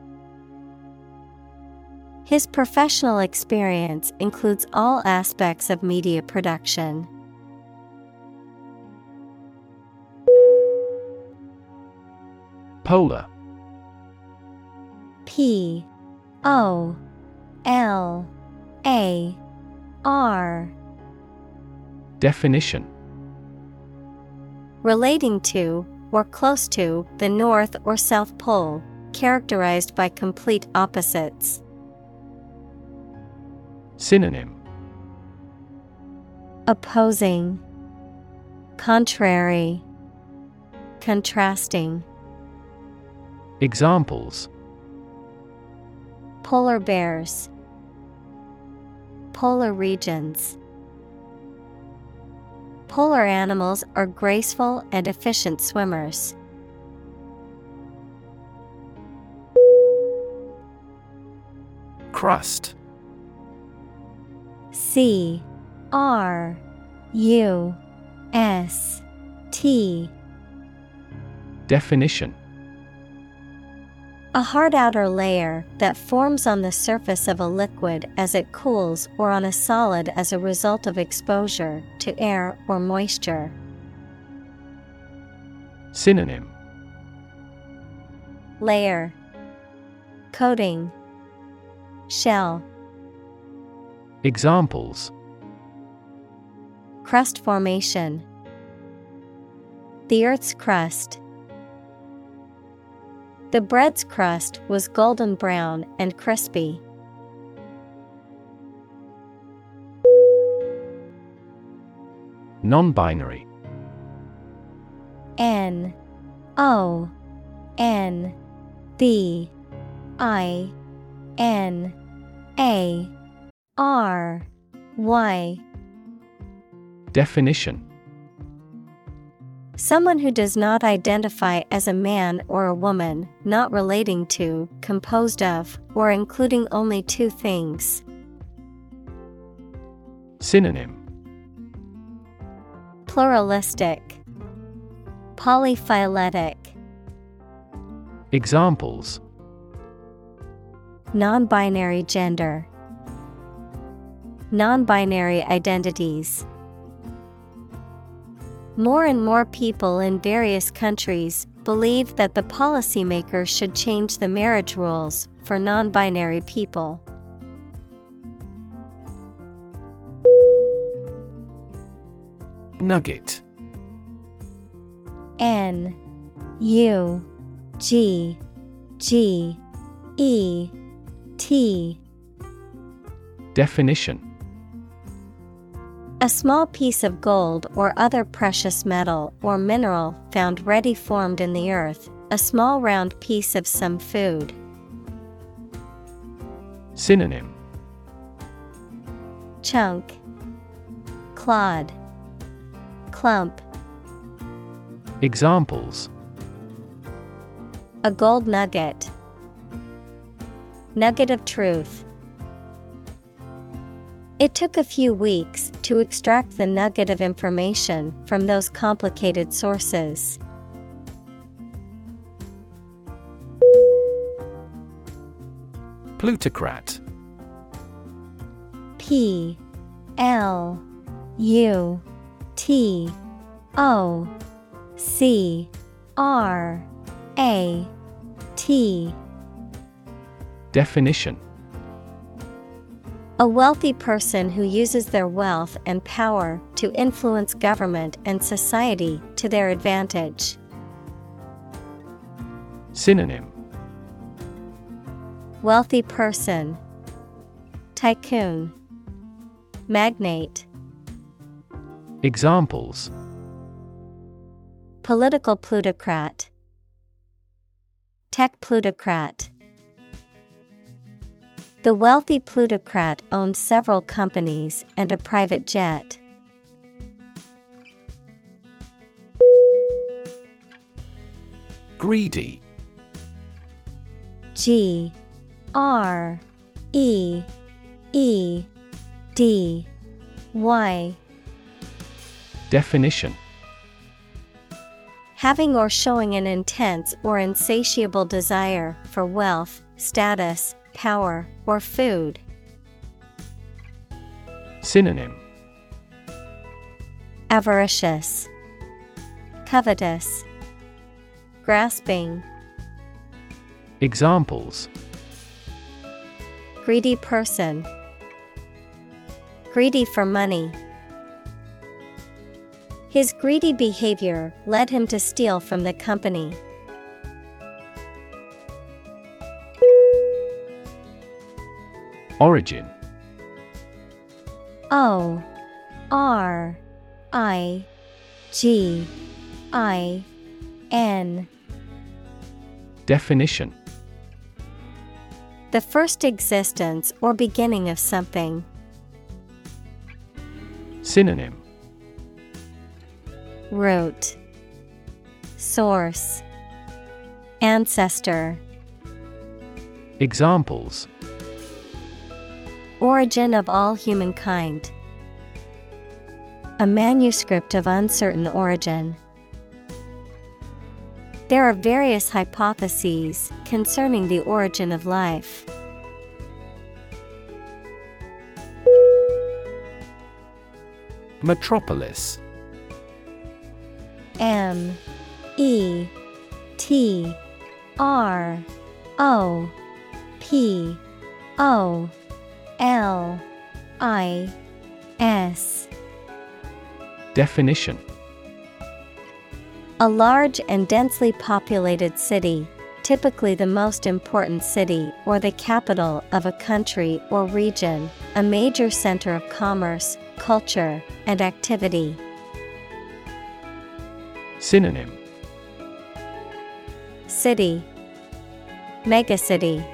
His professional experience includes all aspects of media production. Polar P O L A R Definition. Relating to, or close to, the North or South Pole, characterized by complete opposites. Synonym. Opposing, Contrary, Contrasting. Examples. Polar bears, Polar regions. Polar animals are graceful and efficient swimmers. Crust. C. R. U. S. T. Definition A hard outer layer that forms on the surface of a liquid as it cools or on a solid as a result of exposure to air or moisture. Synonym. Layer. Coating. Shell. Examples. Crust formation. The Earth's crust. The bread's crust was golden brown and crispy. Non binary N O N B I N A R Y. Definition Someone who does not identify as a man or a woman, not relating to, composed of, or including only two things. Synonym. Pluralistic, Polyphyletic, Examples. Non binary gender, Non binary identities. More and more people in various countries believe that the policymakers should change the marriage rules for non binary people. Nugget. N U G G E T. Definition A small piece of gold or other precious metal or mineral found ready formed in the earth, a small round piece of some food. Synonym. Chunk. Clod. Clump. Examples. A gold nugget. Nugget of truth. It took a few weeks to extract the nugget of information from those complicated sources. Plutocrat. P L U T O C R A T. Definition A wealthy person who uses their wealth and power to influence government and society to their advantage. Synonym. Wealthy person, Tycoon, Magnate, Examples. Political plutocrat, Tech plutocrat. The wealthy plutocrat owned several companies and a private jet. Greedy. G R E E D Y. Definition. Having or showing an intense or insatiable desire for wealth, status, power, or food. Synonym Avaricious, Covetous, Grasping. Examples Greedy person, Greedy for money. His greedy behavior led him to steal from the company. Origin. O R I G I N. Definition. The first existence or beginning of something. Synonym. Root. Source. Ancestor. Examples Origin of all humankind. A manuscript of uncertain origin. There are various hypotheses concerning the origin of life. Metropolis M E T R O P O L I S. Definition. A large and densely populated city, typically the most important city or the capital of a country or region, a major center of commerce, culture, and activity. Synonym. City. Megacity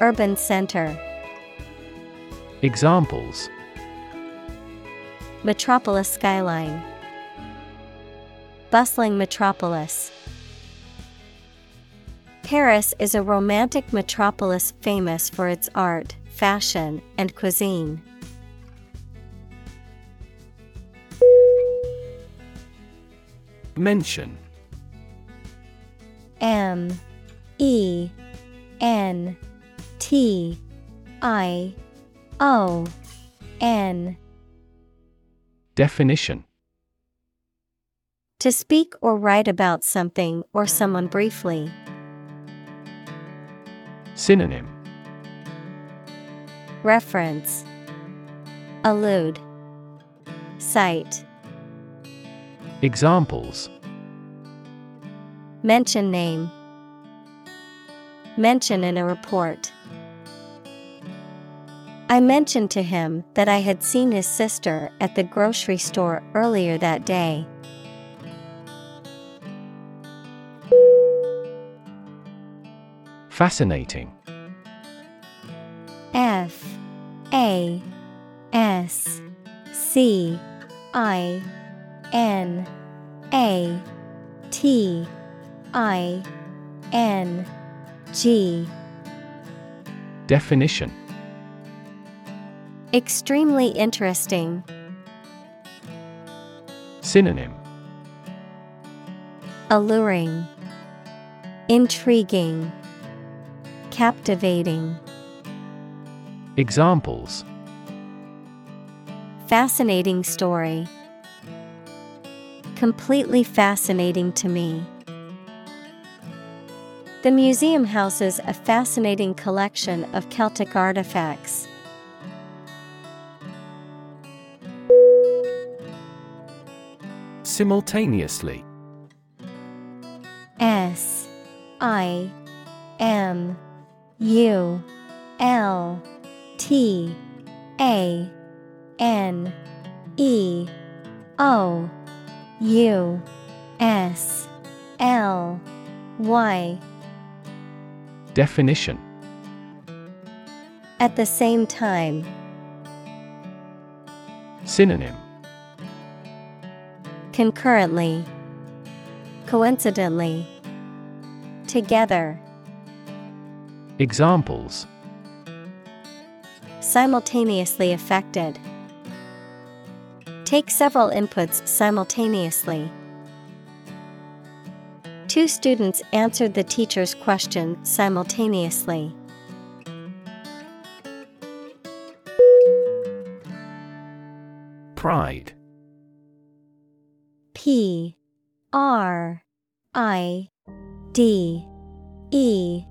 Urban center Examples. Metropolis skyline. Bustling metropolis. Paris is a romantic metropolis famous for its art, fashion, and cuisine. Mention. M E N T I O N. Definition. To speak or write about something or someone briefly. Synonym. Reference. Allude. Cite. Examples. Mention name. Mention in a report. I mentioned to him that I had seen his sister at the grocery store earlier that day. Fascinating. F A S C I N A T I N G. Definition Extremely interesting. Synonym Alluring, Intriguing, Captivating. Examples Fascinating story. Completely fascinating to me. The museum houses a fascinating collection of Celtic artifacts. Simultaneously. S I M U L T A N E O U S L Y. Definition. At the same time, Synonym concurrently, coincidentally, together, Examples simultaneously affected. Take several inputs simultaneously. Two students answered the teacher's question simultaneously. Pride. P R I D E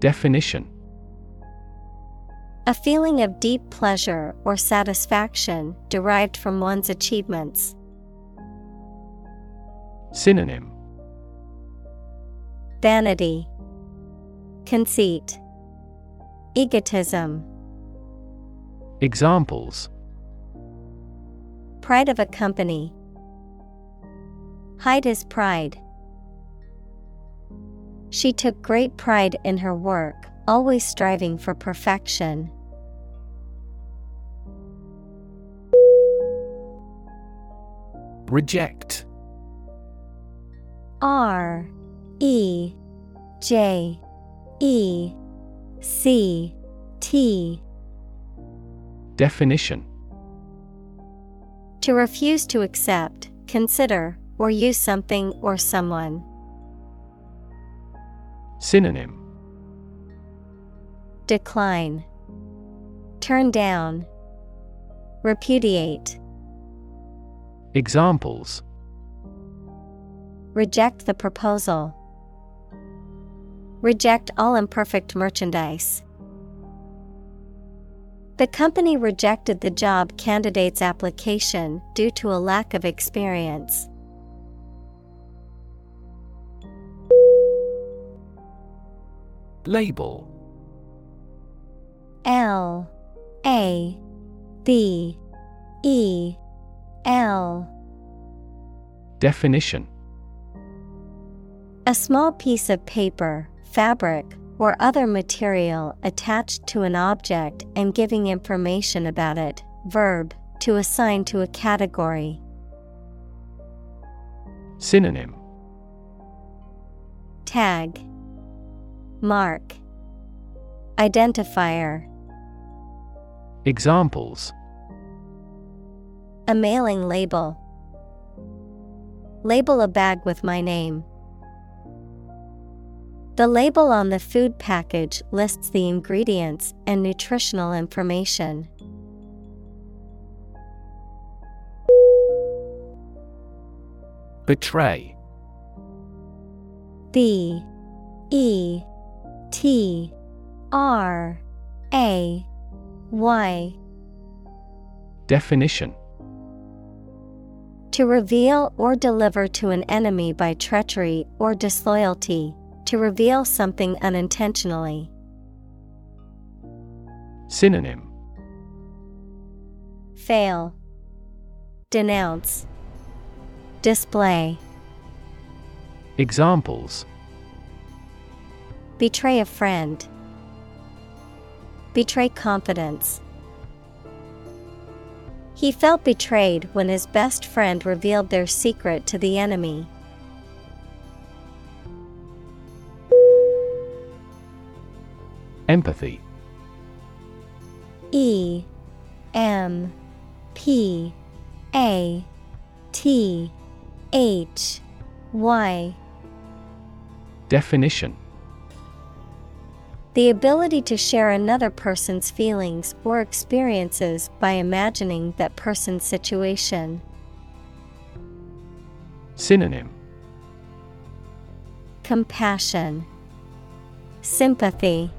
Definition A feeling of deep pleasure or satisfaction derived from one's achievements. Synonym Vanity, Conceit, Egotism. Examples Pride of a company. Hide his pride. She took great pride in her work, always striving for perfection. Reject. R E J E C T Definition To refuse to accept, consider, or use something or someone. Synonym Decline. Turn down. Repudiate. Examples Reject the proposal. Reject all imperfect merchandise. The company rejected the job candidate's application due to a lack of experience. Label L A B E L Definition A small piece of paper, fabric, or other material attached to an object and giving information about it. Verb, to assign to a category. Synonym Tag, Mark, Identifier. Examples A mailing label. Label a bag with my name. The label on the food package lists the ingredients and nutritional information. Betray B E R A Y. Definition. To reveal or deliver to an enemy by treachery or disloyalty, to reveal something unintentionally. Synonym. Fail, Denounce, Display, Examples Betray a friend, Betray confidence. He felt betrayed when his best friend revealed their secret to the enemy. Empathy E M P A T H Y Definition The ability to share another person's feelings or experiences by imagining that person's situation. Synonym Compassion, Sympathy,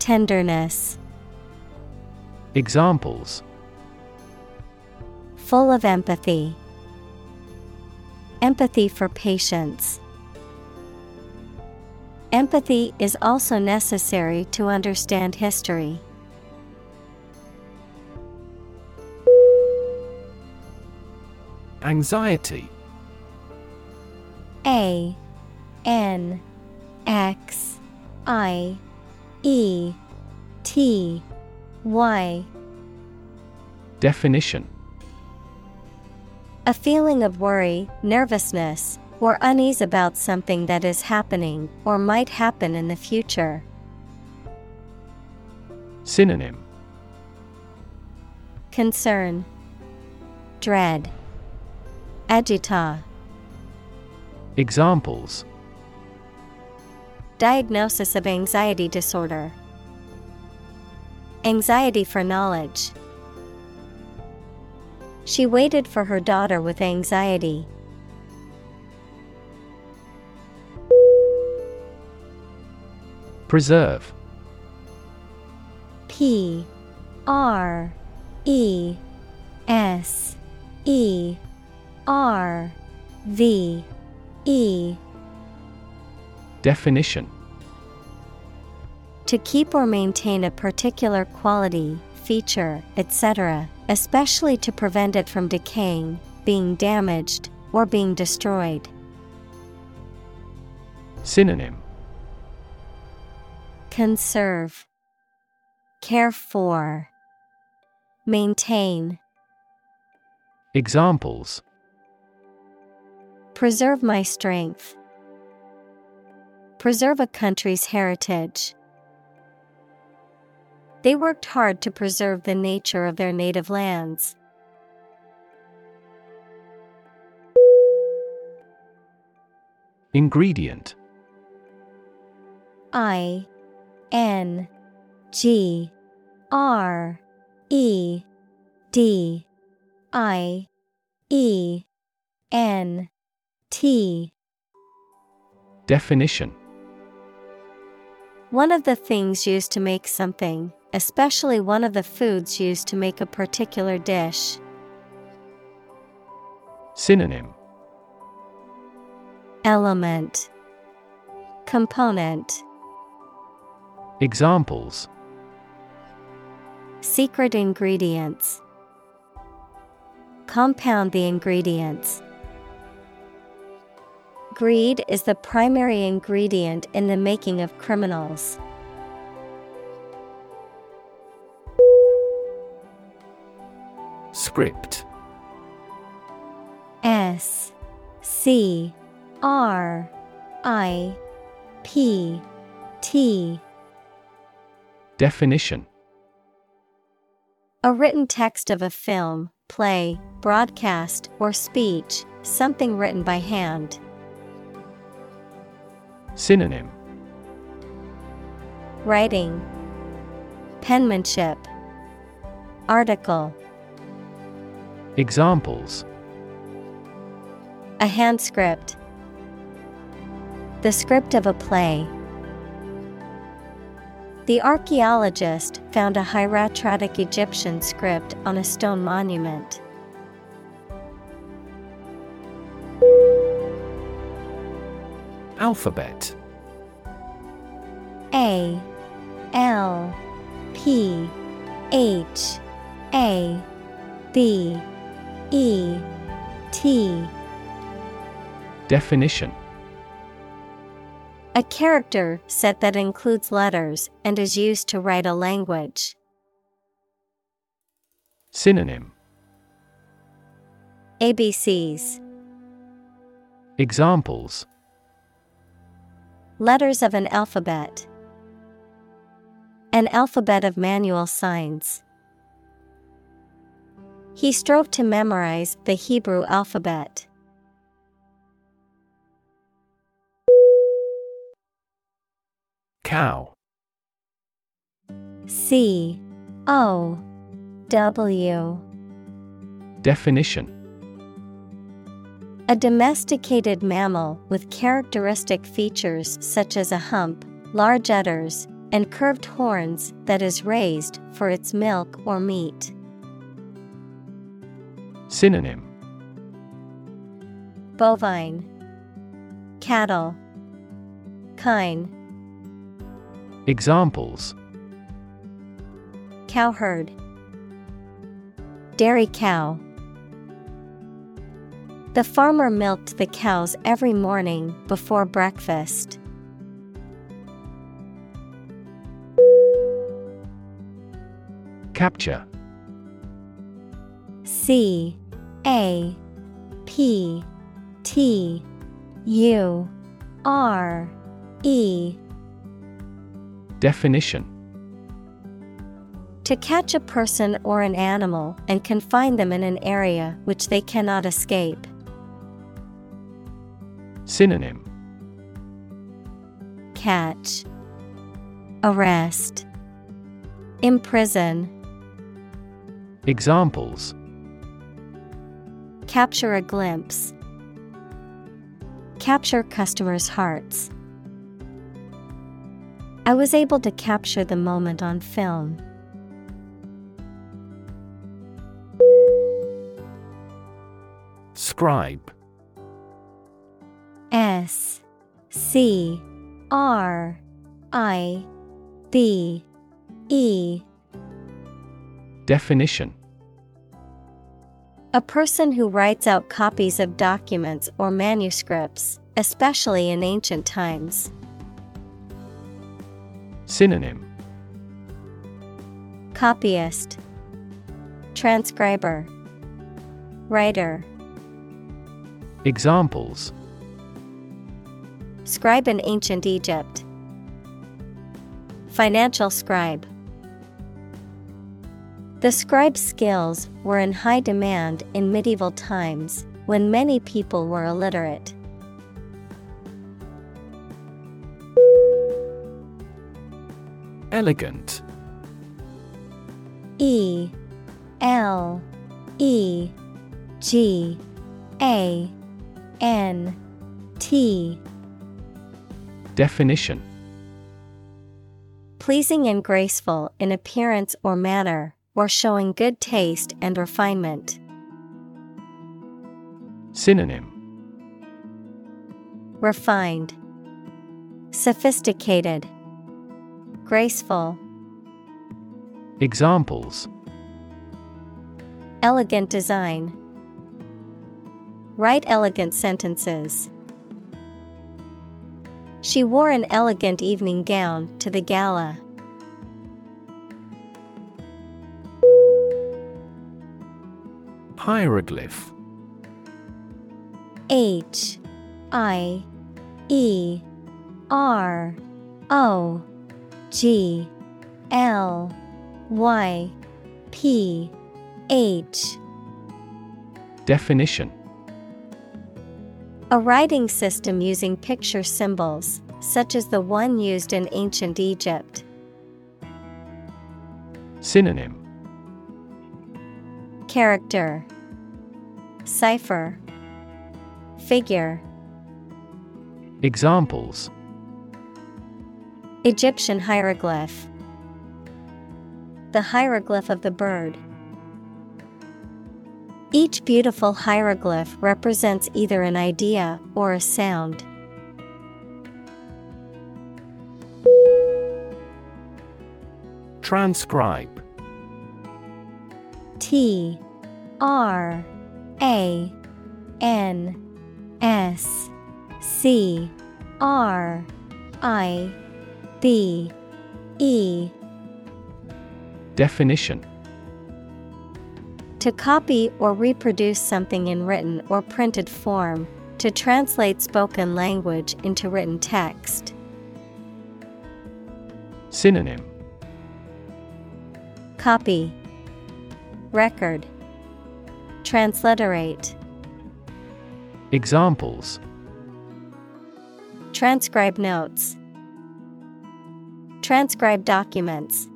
Tenderness. Examples Full of empathy. Empathy for patients. Empathy is also necessary to understand history. Anxiety. A N X I E T Y. Definition. A feeling of worry, nervousness, or unease about something that is happening or might happen in the future. Synonym Concern, Dread, Agita. Examples Diagnosis of anxiety disorder, Anxiety for knowledge. She waited for her daughter with anxiety. Preserve P R E S E R V E Definition To keep or maintain a particular quality, feature, etc., especially to prevent it from decaying, being damaged, or being destroyed. Synonym Conserve, Care for, Maintain. Examples Preserve my strength. Preserve a country's heritage. They worked hard to preserve the nature of their native lands. Ingredient I N G R E D I E N T. Definition. One of the things used to make something, especially one of the foods used to make a particular dish. Synonym. Element. Component Examples. Secret ingredients. Compound the ingredients. Greed is the primary ingredient in the making of criminals. Script. S. C. R. I. P. T Definition A written text of a film, play, broadcast, or speech, something written by hand. Synonym Writing Penmanship Article Examples A hand script The script of a play. The archaeologist found a hieratic Egyptian script on a stone monument. Alphabet. A L P H A B E T. Definition A character set that includes letters and is used to write a language. Synonym ABCs Examples Letters of an alphabet. An alphabet of manual signs. He strove to memorize the Hebrew alphabet. Cow. C O W. Definition. A domesticated mammal with characteristic features such as a hump, large udders, and curved horns that is raised for its milk or meat. Synonym. Bovine, Cattle, Kine, Examples Cowherd, Dairy cow. The farmer milked the cows every morning before breakfast. Capture C A P T U R E Definition To catch a person or an animal and confine them in an area which they cannot escape. Synonym Catch, Arrest, Imprison. Examples Capture a glimpse. Capture customers' hearts. I was able to capture the moment on film. Scribe S C R I B E Definition A person who writes out copies of documents or manuscripts, especially in ancient times. Synonym Copyist Transcriber Writer Examples Scribe in ancient Egypt. Financial scribe. The scribe's skills were in high demand in medieval times when many people were illiterate. Elegant. E L E G A N T. Definition. Pleasing and graceful in appearance or manner, or showing good taste and refinement. Synonym. Refined, Sophisticated, Graceful, Examples Elegant design. Write elegant sentences. She wore an elegant evening gown to the gala. Hieroglyph H I E R O G L Y P H. Definition. A writing system using picture symbols, such as the one used in ancient Egypt. Synonym. Character. Cipher. Figure. Examples Egyptian hieroglyph The hieroglyph of the bird. Each beautiful hieroglyph represents either an idea or a sound. Transcribe T R A N S C R I B E. Definition. To copy or reproduce something in written or printed form, to translate spoken language into written text. Synonym. Copy. Record. Transliterate. Examples. Transcribe notes Transcribe documents.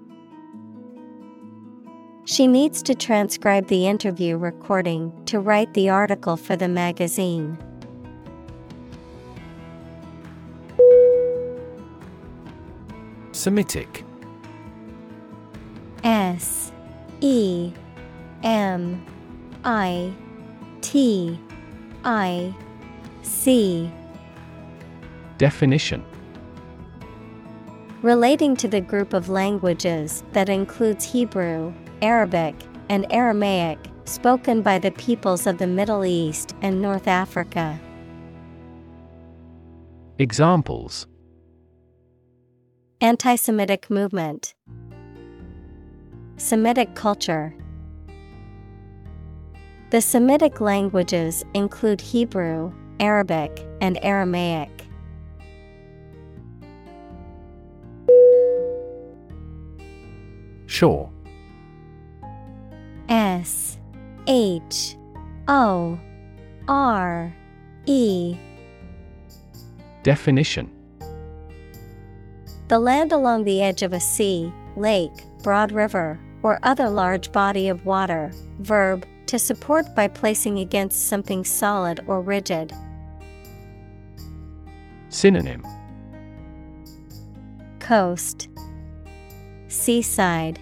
She needs to transcribe the interview recording to write the article for the magazine. Semitic. S E M I T I C. Definition Relating to the group of languages that includes Hebrew, Arabic, and Aramaic spoken by the peoples of the Middle East and North Africa. Examples Anti Semitic movement, Semitic culture. The Semitic languages include Hebrew, Arabic, and Aramaic. Shore S H O R E Definition The land along the edge of a sea, lake, broad river, or other large body of water. Verb, to support by placing against something solid or rigid. Synonym Coast, Seaside,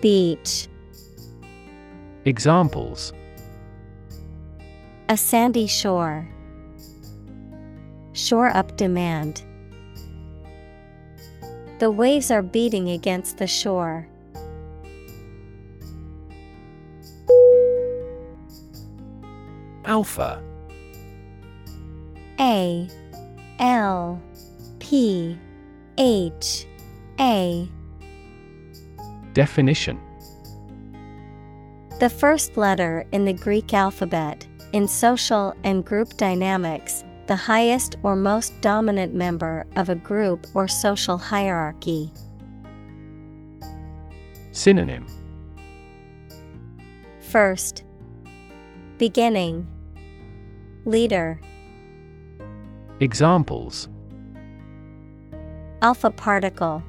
Beach. Examples A sandy shore. Shore up demand. The waves are beating against the shore. Alpha A L P H A Definition. The first letter in the Greek alphabet, in social and group dynamics, the highest or most dominant member of a group or social hierarchy. Synonym. First, Beginning, Leader, Examples. Alpha particle,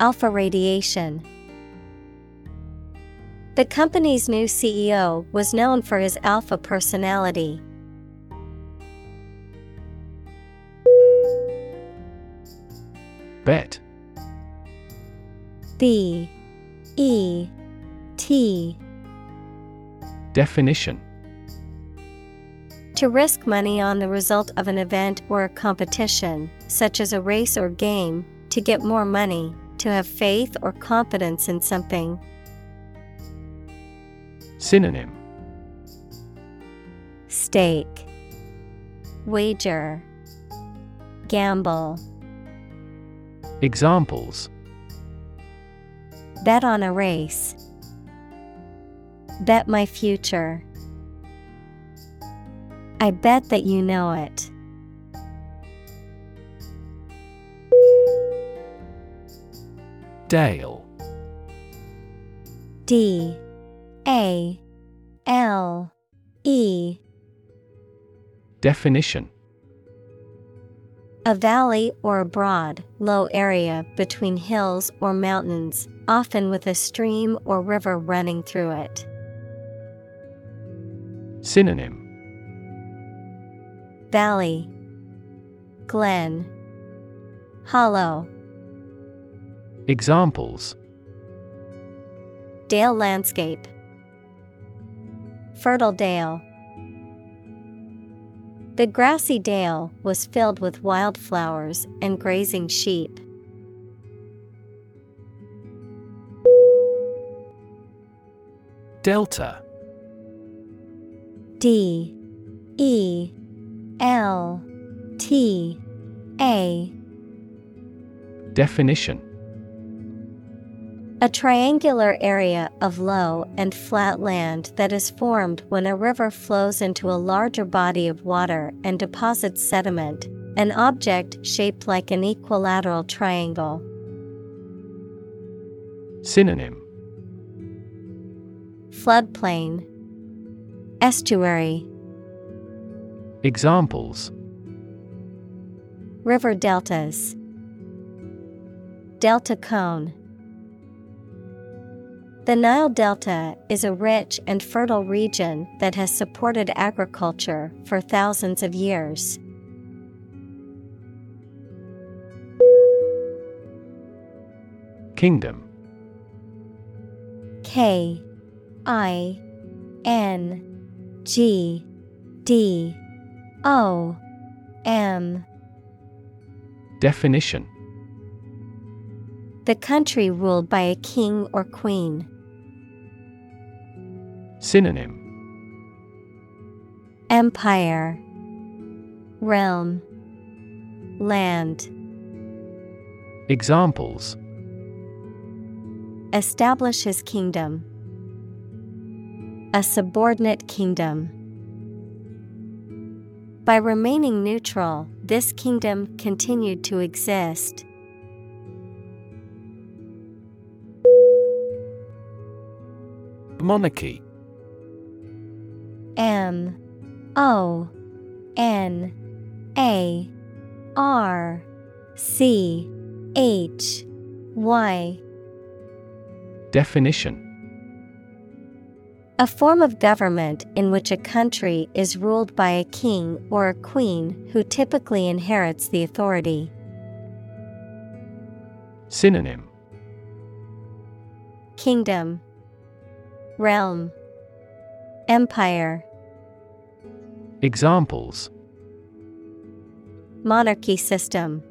Alpha radiation. The company's new CEO was known for his alpha personality. Bet. B. E. T. Definition. To risk money on the result of an event or a competition, such as a race or game, to get more money, to have faith or confidence in something. Synonym Stake, Wager, Gamble. Examples Bet on a race. Bet my future. I bet that you know it. Dale. D A L E. Definition. A valley or a broad, low area between hills or mountains, often with a stream or river running through it. Synonym. Valley, Glen, Hollow. Examples. Dale landscape. Fertile dale. The grassy dale was filled with wildflowers and grazing sheep. Delta. D. E. L. T. A. Definition A triangular area of low and flat land that is formed when a river flows into a larger body of water and deposits sediment, an object shaped like an equilateral triangle. Synonym. Floodplain, Estuary, Examples. River deltas, Delta cone. The Nile Delta is a rich and fertile region that has supported agriculture for thousands of years. Kingdom K I N G D O M Definition The country ruled by a king or queen. Synonym Empire Realm Land Examples Establish his kingdom. A subordinate kingdom. By remaining neutral, this kingdom continued to exist. Monarchy M O N A R C H Y. Definition. A form of government in which a country is ruled by a king or a queen who typically inherits the authority. Synonym. Kingdom. Realm Empire. Examples. Monarchy system.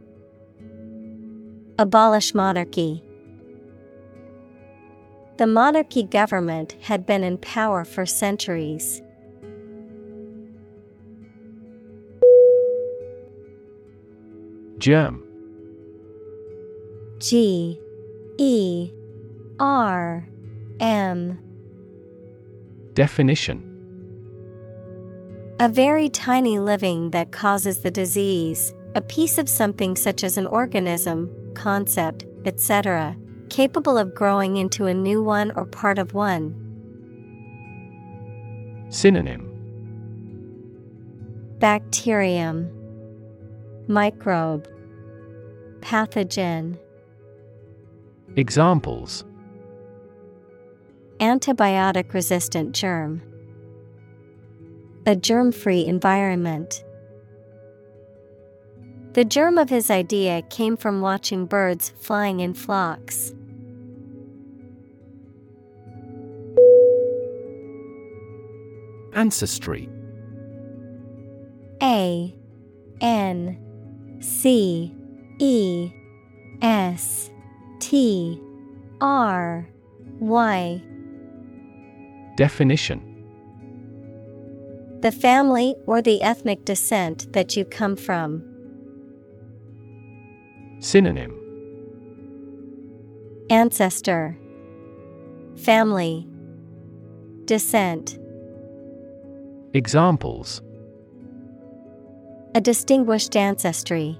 Abolish monarchy. The monarchy government had been in power for centuries. Germ G E R M Definition A very tiny living that causes the disease, a piece of something such as an organism, concept, etc., capable of growing into a new one or part of one. Synonym Bacterium, Microbe, Pathogen. Examples Antibiotic resistant germ. A germ free environment. The germ of his idea came from watching birds flying in flocks. Ancestry A N C E S T R Y Definition The family or the ethnic descent that you come from. Synonym Ancestor Family Descent Examples A distinguished ancestry.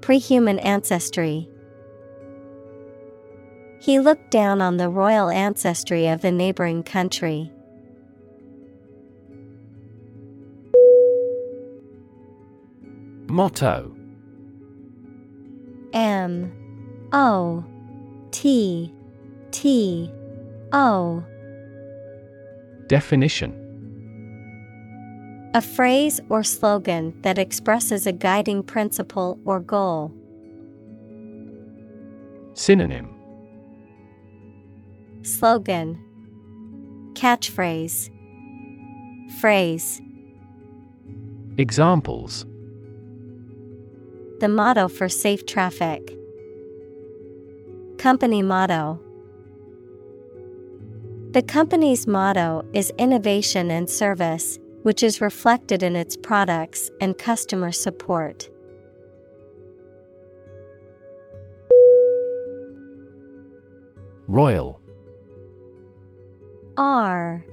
Prehuman ancestry. He looked down on the royal ancestry of the neighboring country. Motto. M. O. T. T. O. Definition. A phrase or slogan that expresses a guiding principle or goal. Synonym Slogan. Catchphrase. Phrase. Examples. The motto for safe traffic. Company motto. The company's motto is innovation and service, which is reflected in its products and customer support. Royal R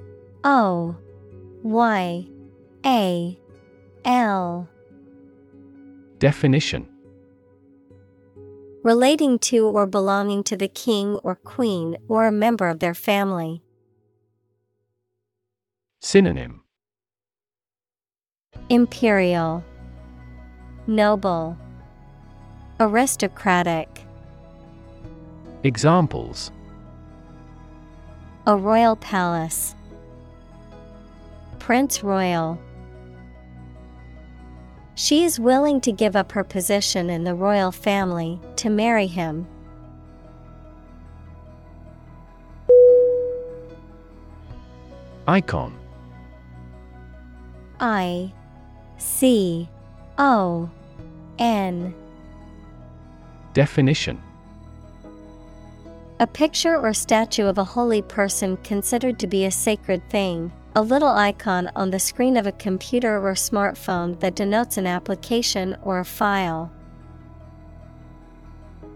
O Y A L. Definition. Relating to or belonging to the king or queen or a member of their family. Synonym. Imperial. Noble. Aristocratic. Examples A royal palace. Prince Royal. She is willing to give up her position in the royal family to marry him. Icon. I C O N. Definition A picture or statue of a holy person considered to be a sacred thing, a little icon on the screen of a computer or smartphone that denotes an application or a file.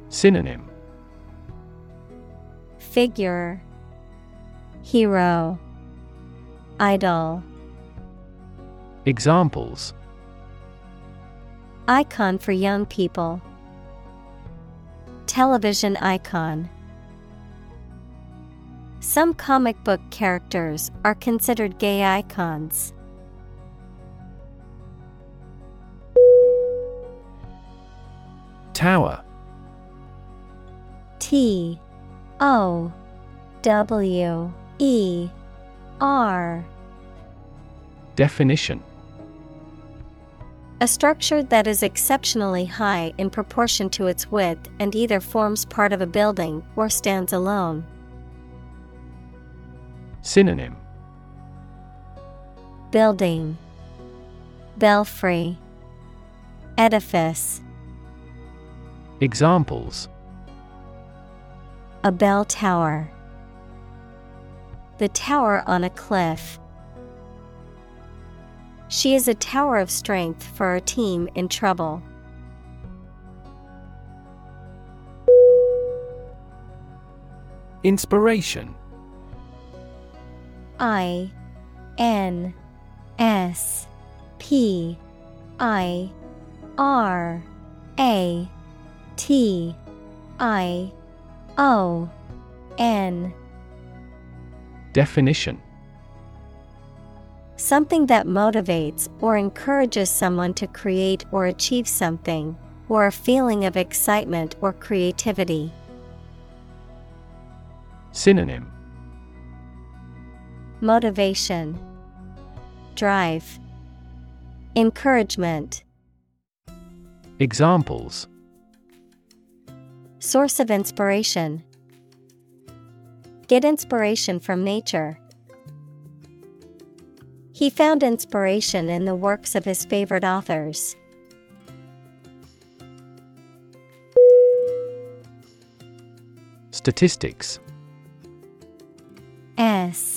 Synonym Figure Hero Idol Examples Icon for young people. Television icon. Some comic book characters are considered gay icons. Tower T O W E R Definition a structure that is exceptionally high in proportion to its width and either forms part of a building or stands alone. Synonym Building, Belfry, Edifice. Examples A bell tower. The tower on a cliff. She is a tower of strength for our team in trouble. Inspiration I N S P I R A T I O N Definition Something that motivates or encourages someone to create or achieve something, or a feeling of excitement or creativity. Synonym Motivation, Drive, Encouragement. Examples Source of inspiration. Get inspiration from nature. He found inspiration in the works of his favorite authors. Statistics S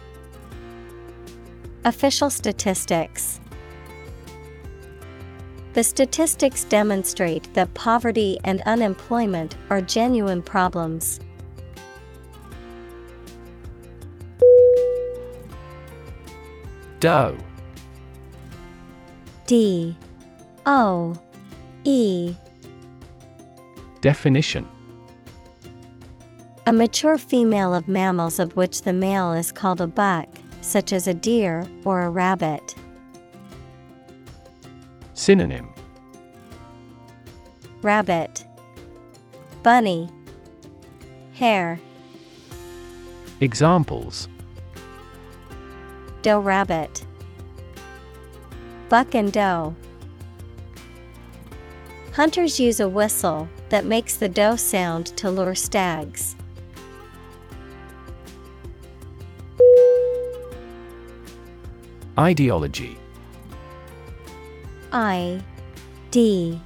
Official statistics. The statistics demonstrate that poverty and unemployment are genuine problems. Doe. D. O. E. Definition. A mature female of mammals of which the male is called a buck, such as a deer or a rabbit. Synonym Rabbit, Bunny, Hare, Examples Doe rabbit, Buck and doe. Hunters use a whistle that makes the doe sound to lure stags. Ideology. I D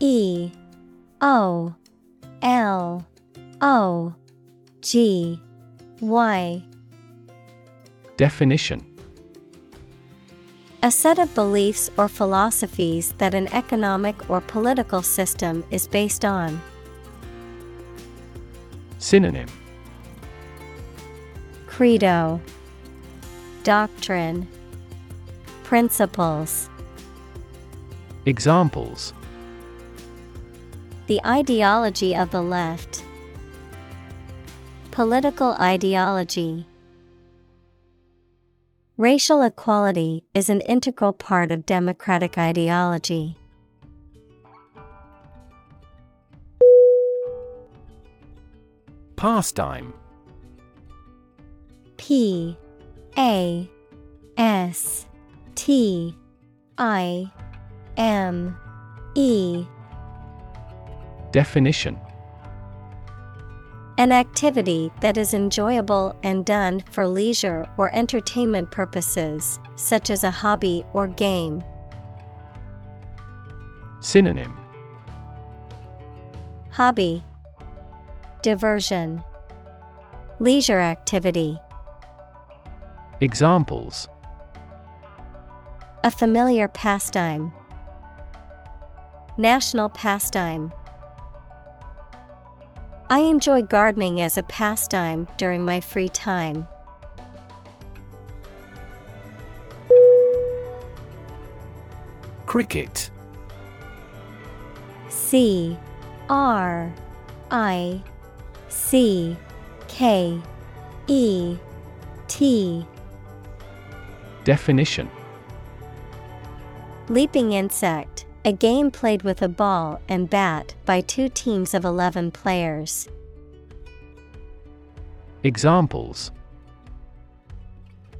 E O L O G Y. Definition. A set of beliefs or philosophies that an economic or political system is based on. Synonym. Credo. Doctrine Principles Examples The ideology of the left. Political ideology. Racial equality is an integral part of democratic ideology. Pastime P A S T I M E. Definition. An activity that is enjoyable and done for leisure or entertainment purposes, such as a hobby or game. Synonym. Hobby. Diversion. Leisure activity. Examples A familiar pastime. National pastime. I enjoy gardening as a pastime during my free time. Cricket. C R I C K E T. Definition Leaping insect, a game played with a ball and bat by two teams of 11 players. Examples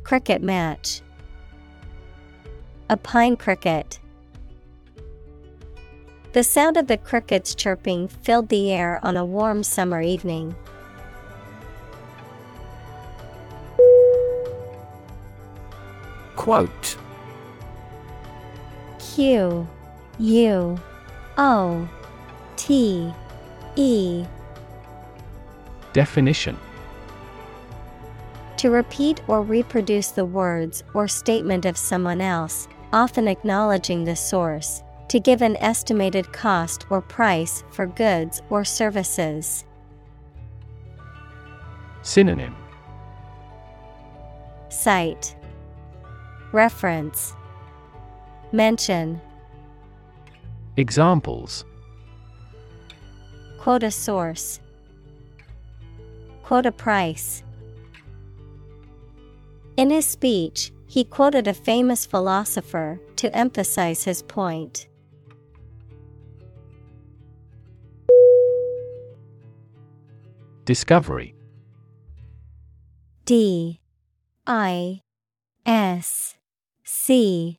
Cricket match, a pine cricket. The sound of the crickets chirping filled the air on a warm summer evening. Quote Q U O T E. Definition. To repeat or reproduce the words or statement of someone else, often acknowledging the source, to give an estimated cost or price for goods or services. Synonym. Cite Reference Mention Examples Quote a source. Quote a price. In his speech, he quoted a famous philosopher to emphasize his point. Discovery D I S C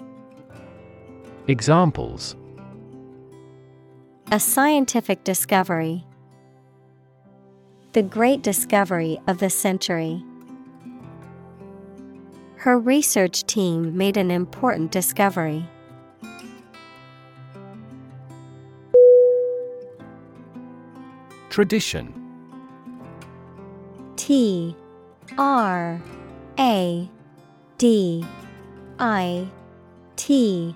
Examples A scientific discovery. The great discovery of the century. Her research team made an important discovery. Tradition T R A D I T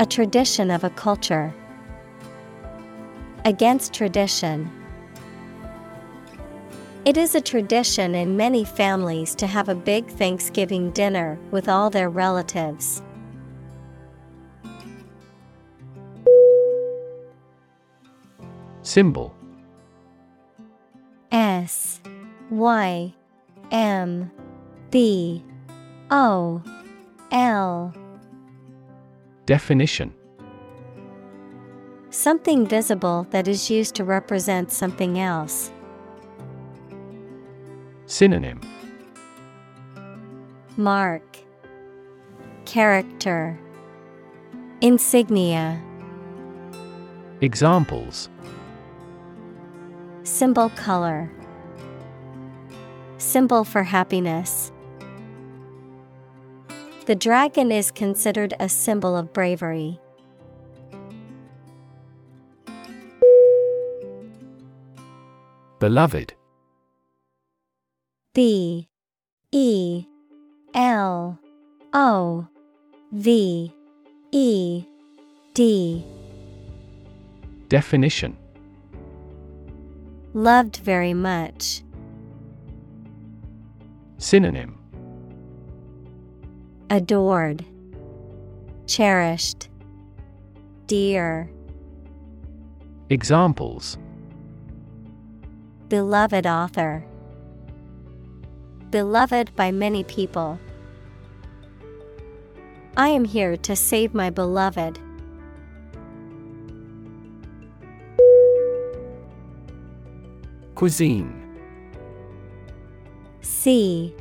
A tradition of a culture. Against tradition. It is a tradition in many families to have a big Thanksgiving dinner with all their relatives. Symbol S Y M B O L Definition. Something visible that is used to represent something else. Synonym. Mark. Character. Insignia. Examples. Symbol color. Symbol for happiness. The dragon is considered a symbol of bravery. Beloved. B. E. L. O. V. E. D. Definition. Loved very much. Synonym Adored, Cherished, Dear. Examples Beloved author. Beloved by many people. I am here to save my beloved. Cuisine C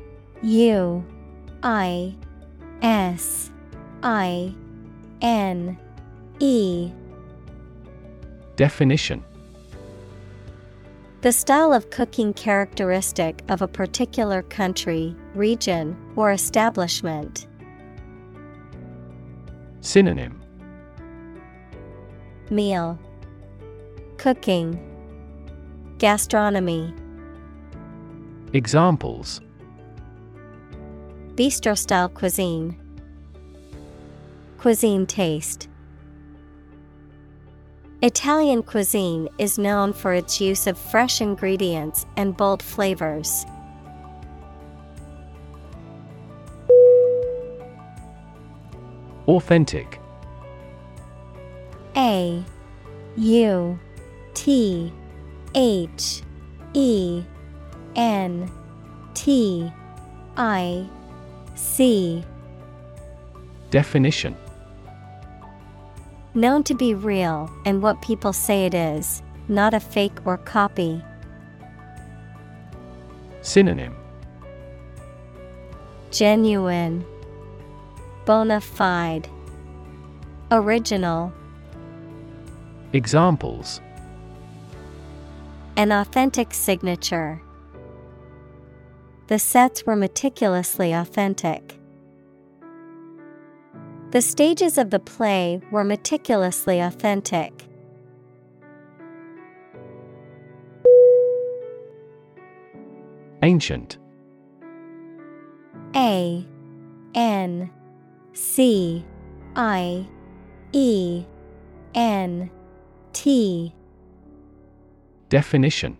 U I S I N E. Definition. The style of cooking characteristic of a particular country, region, or establishment. Synonym. Meal. Cooking. Gastronomy. Examples Bistro style cuisine. Cuisine taste. Italian cuisine is known for its use of fresh ingredients and bold flavors. Authentic. A U T H E N T I C Definition Known to be real and what people say it is, not a fake or copy. Synonym Genuine, Bona fide, Original. Examples An authentic signature. The sets were meticulously authentic. The stages of the play were meticulously authentic. Ancient A N C I E N T Definition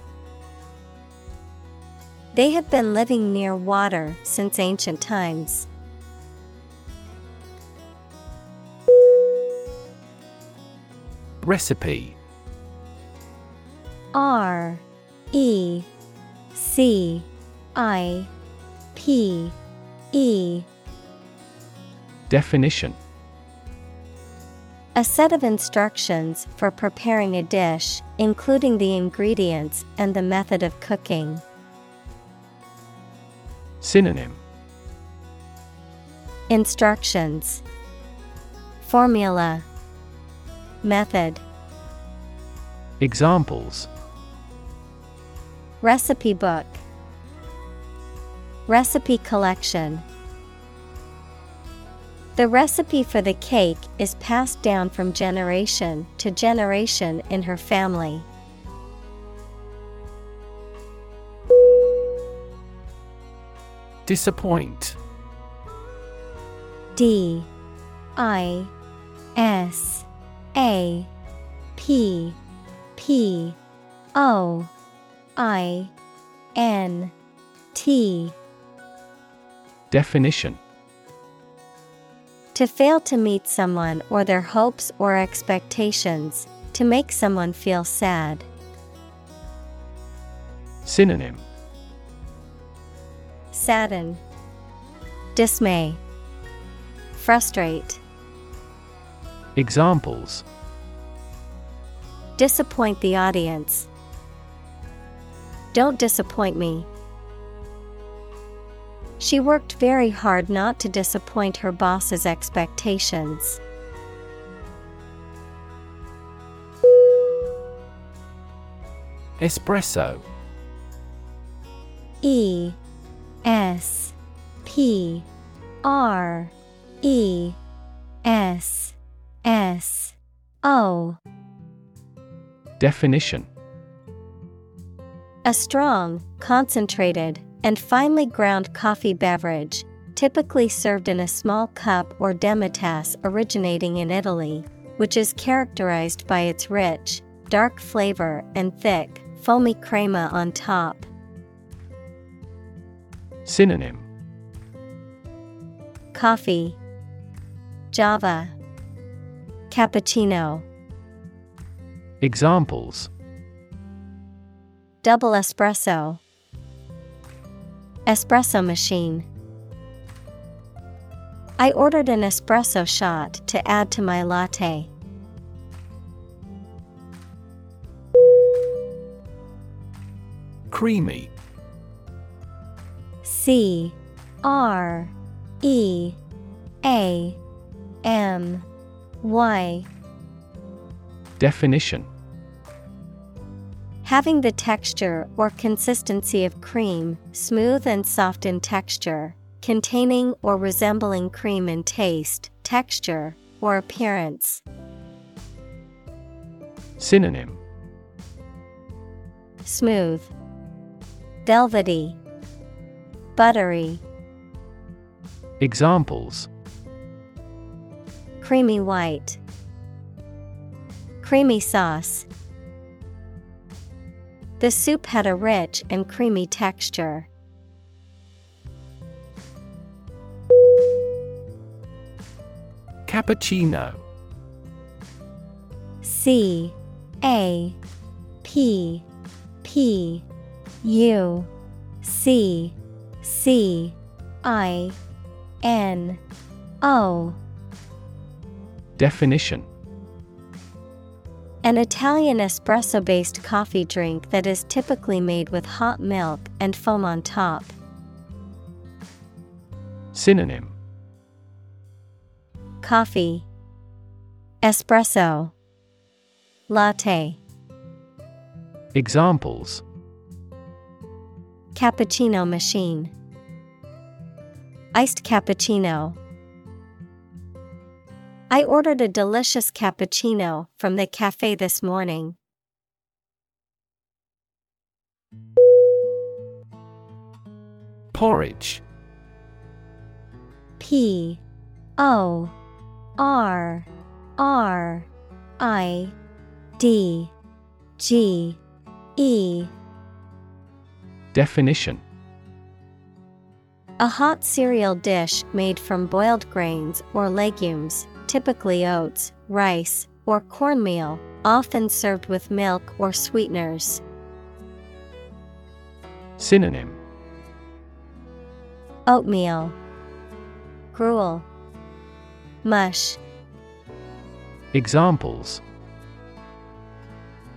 They have been living near water since ancient times. Recipe R E C I P E Definition A set of instructions for preparing a dish, including the ingredients and the method of cooking. Synonym. Instructions. Formula. Method. Examples. Recipe book. Recipe collection. The recipe for the cake is passed down from generation to generation in her family. Disappoint. D I S A P P O I N T. Definition. To fail to meet someone or their hopes or expectations, to make someone feel sad. Synonym Sadden, Dismay, Frustrate, Examples Disappoint the audience. Don't disappoint me. She worked very hard not to disappoint her boss's expectations. Espresso E S P R E S S O Definition A strong, concentrated, and finely ground coffee beverage, typically served in a small cup or demitasse originating in Italy, which is characterized by its rich, dark flavor and thick, foamy crema on top. Synonym Coffee, Java, Cappuccino. Examples Double espresso. Espresso machine. I ordered an espresso shot to add to my latte. Creamy C R E A M Y. Definition. Having the texture or consistency of cream, smooth and soft in texture, containing or resembling cream in taste, texture, or appearance. Synonym. Smooth, Velvety, Buttery, Examples Creamy white, Creamy sauce. The soup had a rich and creamy texture. Cappuccino C A P P U C C I N O. Definition. An Italian espresso based coffee drink that is typically made with hot milk and foam on top. Synonym. Coffee, Espresso, Latte, Examples Cappuccino machine, Iced cappuccino. I ordered a delicious cappuccino from the cafe this morning. Porridge P O R R I D G E Definition. A hot cereal dish made from boiled grains or legumes, typically oats, rice, or cornmeal, often served with milk or sweeteners. Synonym. Oatmeal, gruel, mush, Examples.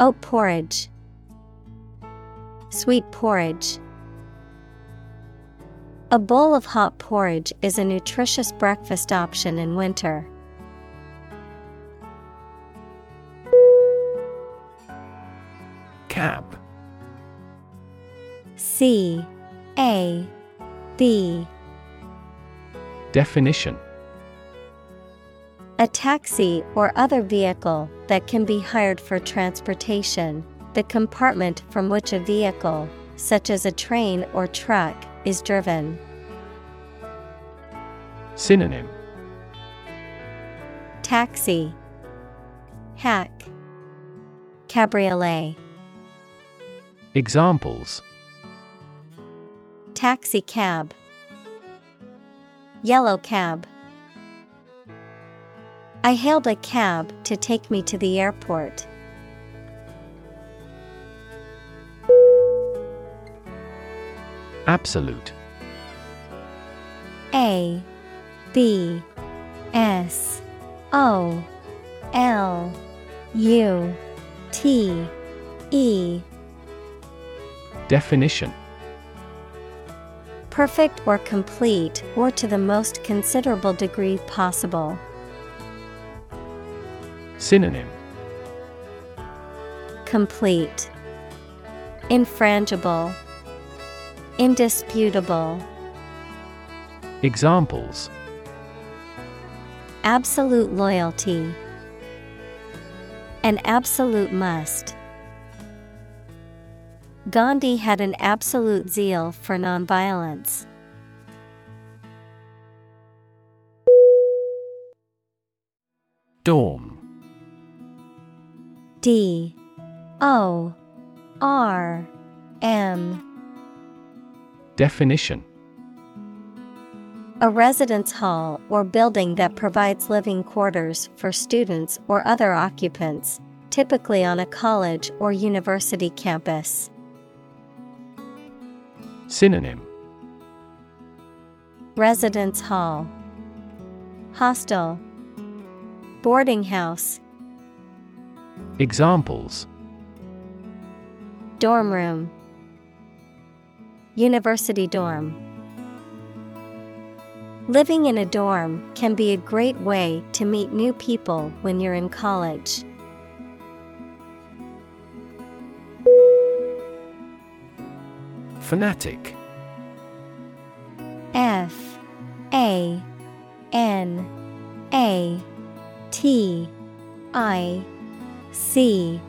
Oat porridge, sweet porridge. A bowl of hot porridge is a nutritious breakfast option in winter. Cab C. A. B. Definition. A taxi or other vehicle that can be hired for transportation, the compartment from which a vehicle, such as a train or truck, is driven. Synonym Taxi, Hack, Cabriolet. Examples Taxi cab, Yellow cab. I hailed a cab to take me to the airport. Absolute. A B S O L U T E. Definition. Perfect or complete or to the most considerable degree possible. Synonym. Complete. Infrangible Indisputable Examples Absolute loyalty An absolute must. Gandhi had an absolute zeal for nonviolence. Dorm. D O R M Definition. A residence hall or building that provides living quarters for students or other occupants, typically on a college or university campus. Synonym. Residence hall, Hostel, Boarding house, Examples. Dorm room, University dorm. Living in a dorm can be a great way to meet new people when you're in college. Fanatic F A N A T I C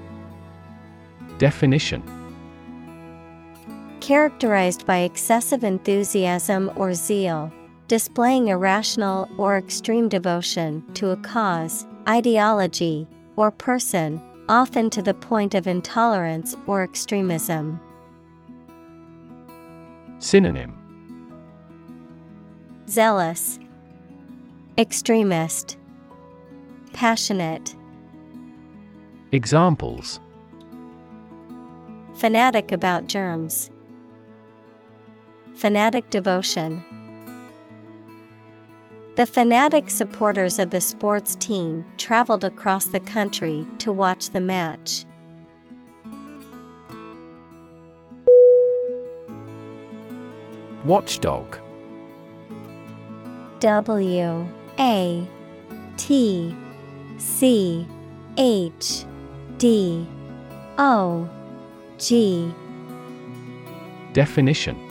Definition Characterized by excessive enthusiasm or zeal, displaying irrational or extreme devotion to a cause, ideology, or person, often to the point of intolerance or extremism. Synonym. Zealous, Extremist, Passionate, Examples. Fanatic about germs, Fanatic devotion. The fanatic supporters of the sports team traveled across the country to watch the match. Watchdog W A T C H D O G Definition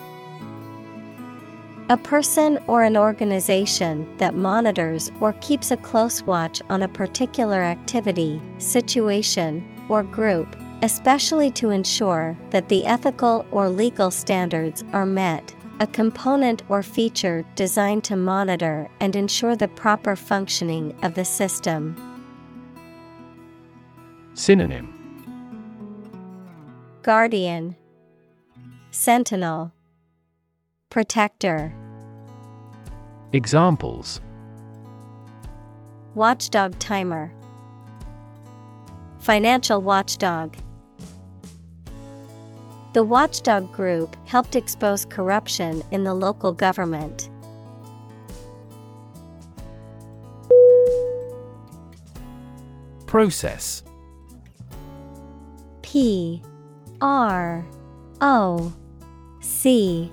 A person or an organization that monitors or keeps a close watch on a particular activity, situation, or group, especially to ensure that the ethical or legal standards are met. A component or feature designed to monitor and ensure the proper functioning of the system. Synonym Guardian, Sentinel, Protector. Examples Watchdog timer. Financial watchdog. The watchdog group helped expose corruption in the local government. Process P R O C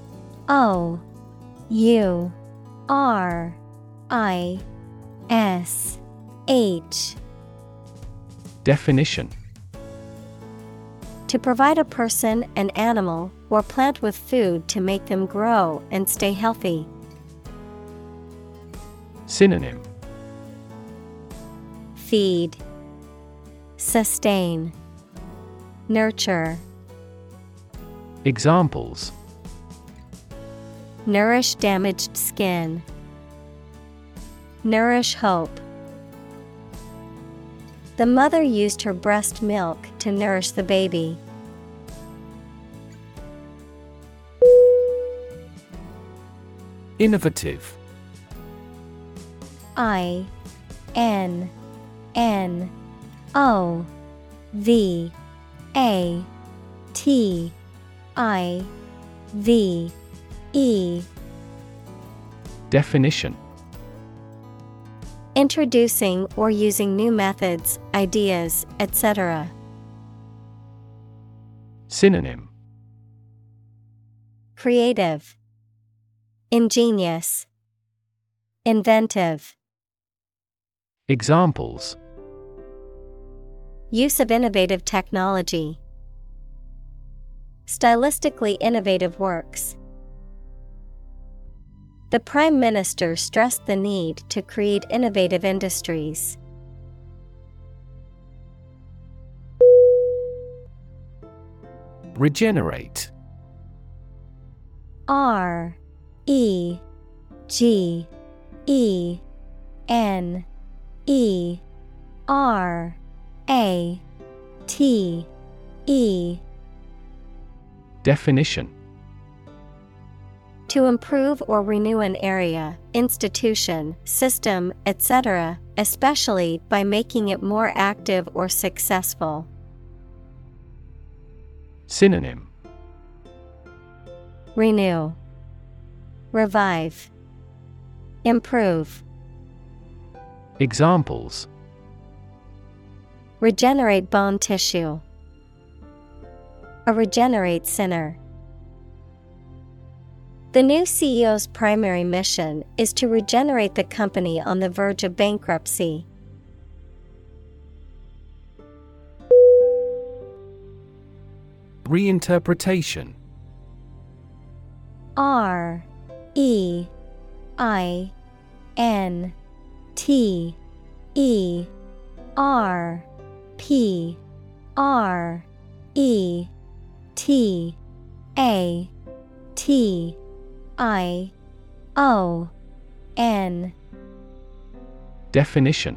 O U R I S H. Definition. To provide a person, an animal, or plant with food to make them grow and stay healthy. Synonym. Feed, Sustain, Nurture. Examples Nourish damaged skin. Nourish hope. The mother used her breast milk to nourish the baby. Innovative I N N O V A T I V E Definition Introducing or using new methods, ideas, etc. Synonym Creative, Ingenious, Inventive. Examples Use of innovative technology. Stylistically innovative works. The Prime Minister stressed the need to create innovative industries. Regenerate. R E G E N E R A T E. Definition To improve or renew an area, institution, system, etc., especially by making it more active or successful. Synonym Renew, Revive, Improve. Examples Regenerate bone tissue. A regenerate sinner. The new CEO's primary mission is to regenerate the company on the verge of bankruptcy. Reinterpretation R E I N T E R P R E T A T I O N. Definition.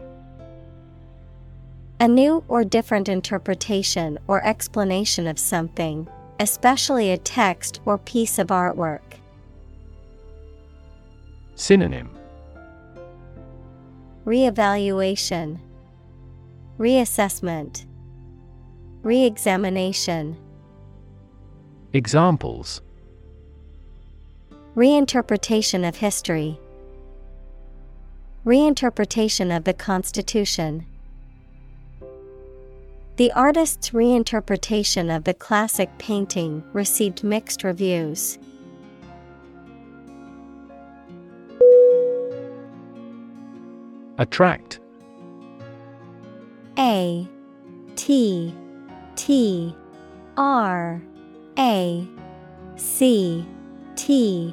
A new or different interpretation or explanation of something, especially a text or piece of artwork. Synonym. Reevaluation, Reassessment, Reexamination. Examples Reinterpretation of history. Reinterpretation of the Constitution. The artist's reinterpretation of the classic painting received mixed reviews. Attract A T T R A C T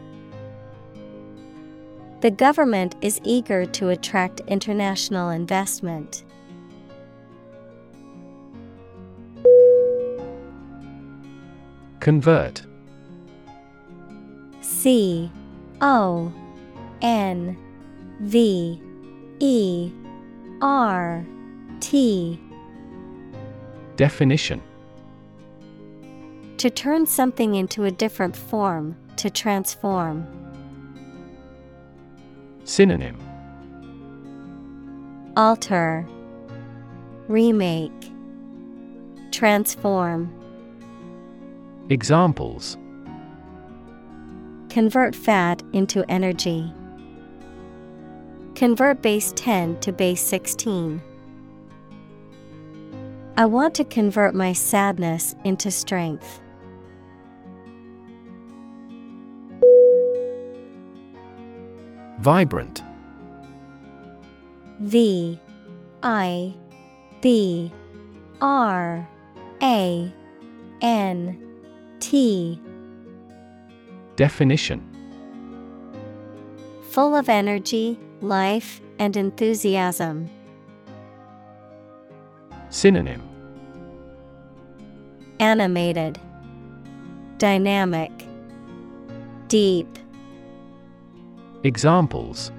The government is eager to attract international investment. Convert C O N V E R T Definition To turn something into a different form, to transform. Synonym Alter, Remake, Transform. Examples Convert fat into energy. Convert base 10 to base 16. I want to convert my sadness into strength. Vibrant. V I B R A N T. Definition. Full of energy, life, and enthusiasm. Synonym. Animated, Dynamic, Deep. Examples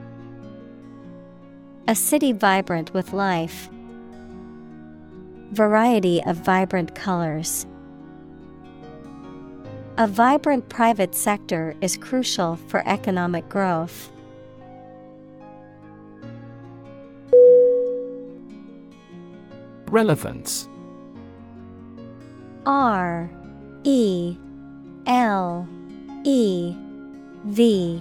A city vibrant with life. Variety of vibrant colors. A vibrant private sector is crucial for economic growth. Relevance R E L E V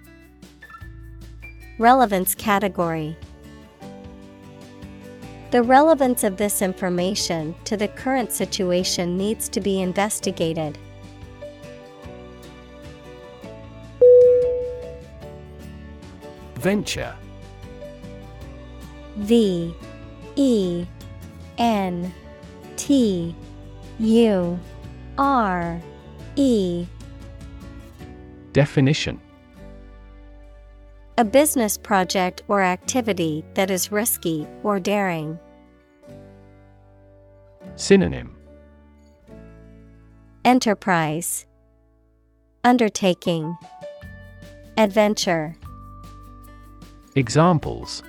Relevance category. The relevance of this information to the current situation needs to be investigated. Venture V E N T U R E Definition A business project or activity that is risky or daring. Synonym Enterprise Undertaking Adventure Examples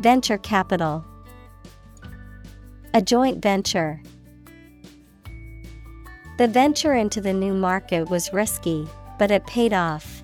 Venture capital A joint venture. The venture into the new market was risky, but it paid off.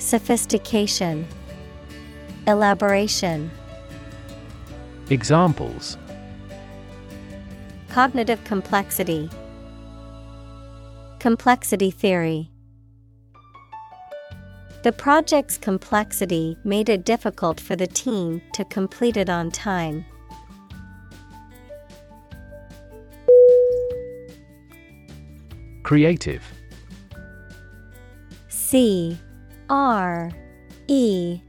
Sophistication, Elaboration, Examples. Cognitive complexity, Complexity theory. The project's complexity made it difficult for the team to complete it on time. Creative. C R E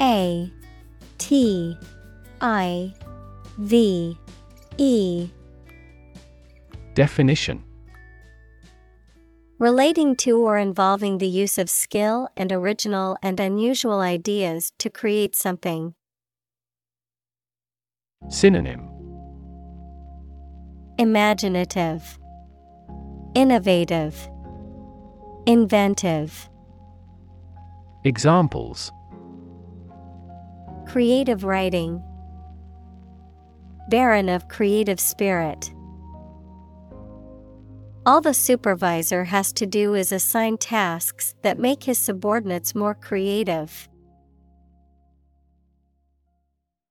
A T I V E. Definition. Relating to or involving the use of skill and original and unusual ideas to create something. Synonym. Imaginative, Innovative, Inventive. Examples Creative writing, Barren of creative spirit. All the supervisor has to do is assign tasks that make his subordinates more creative.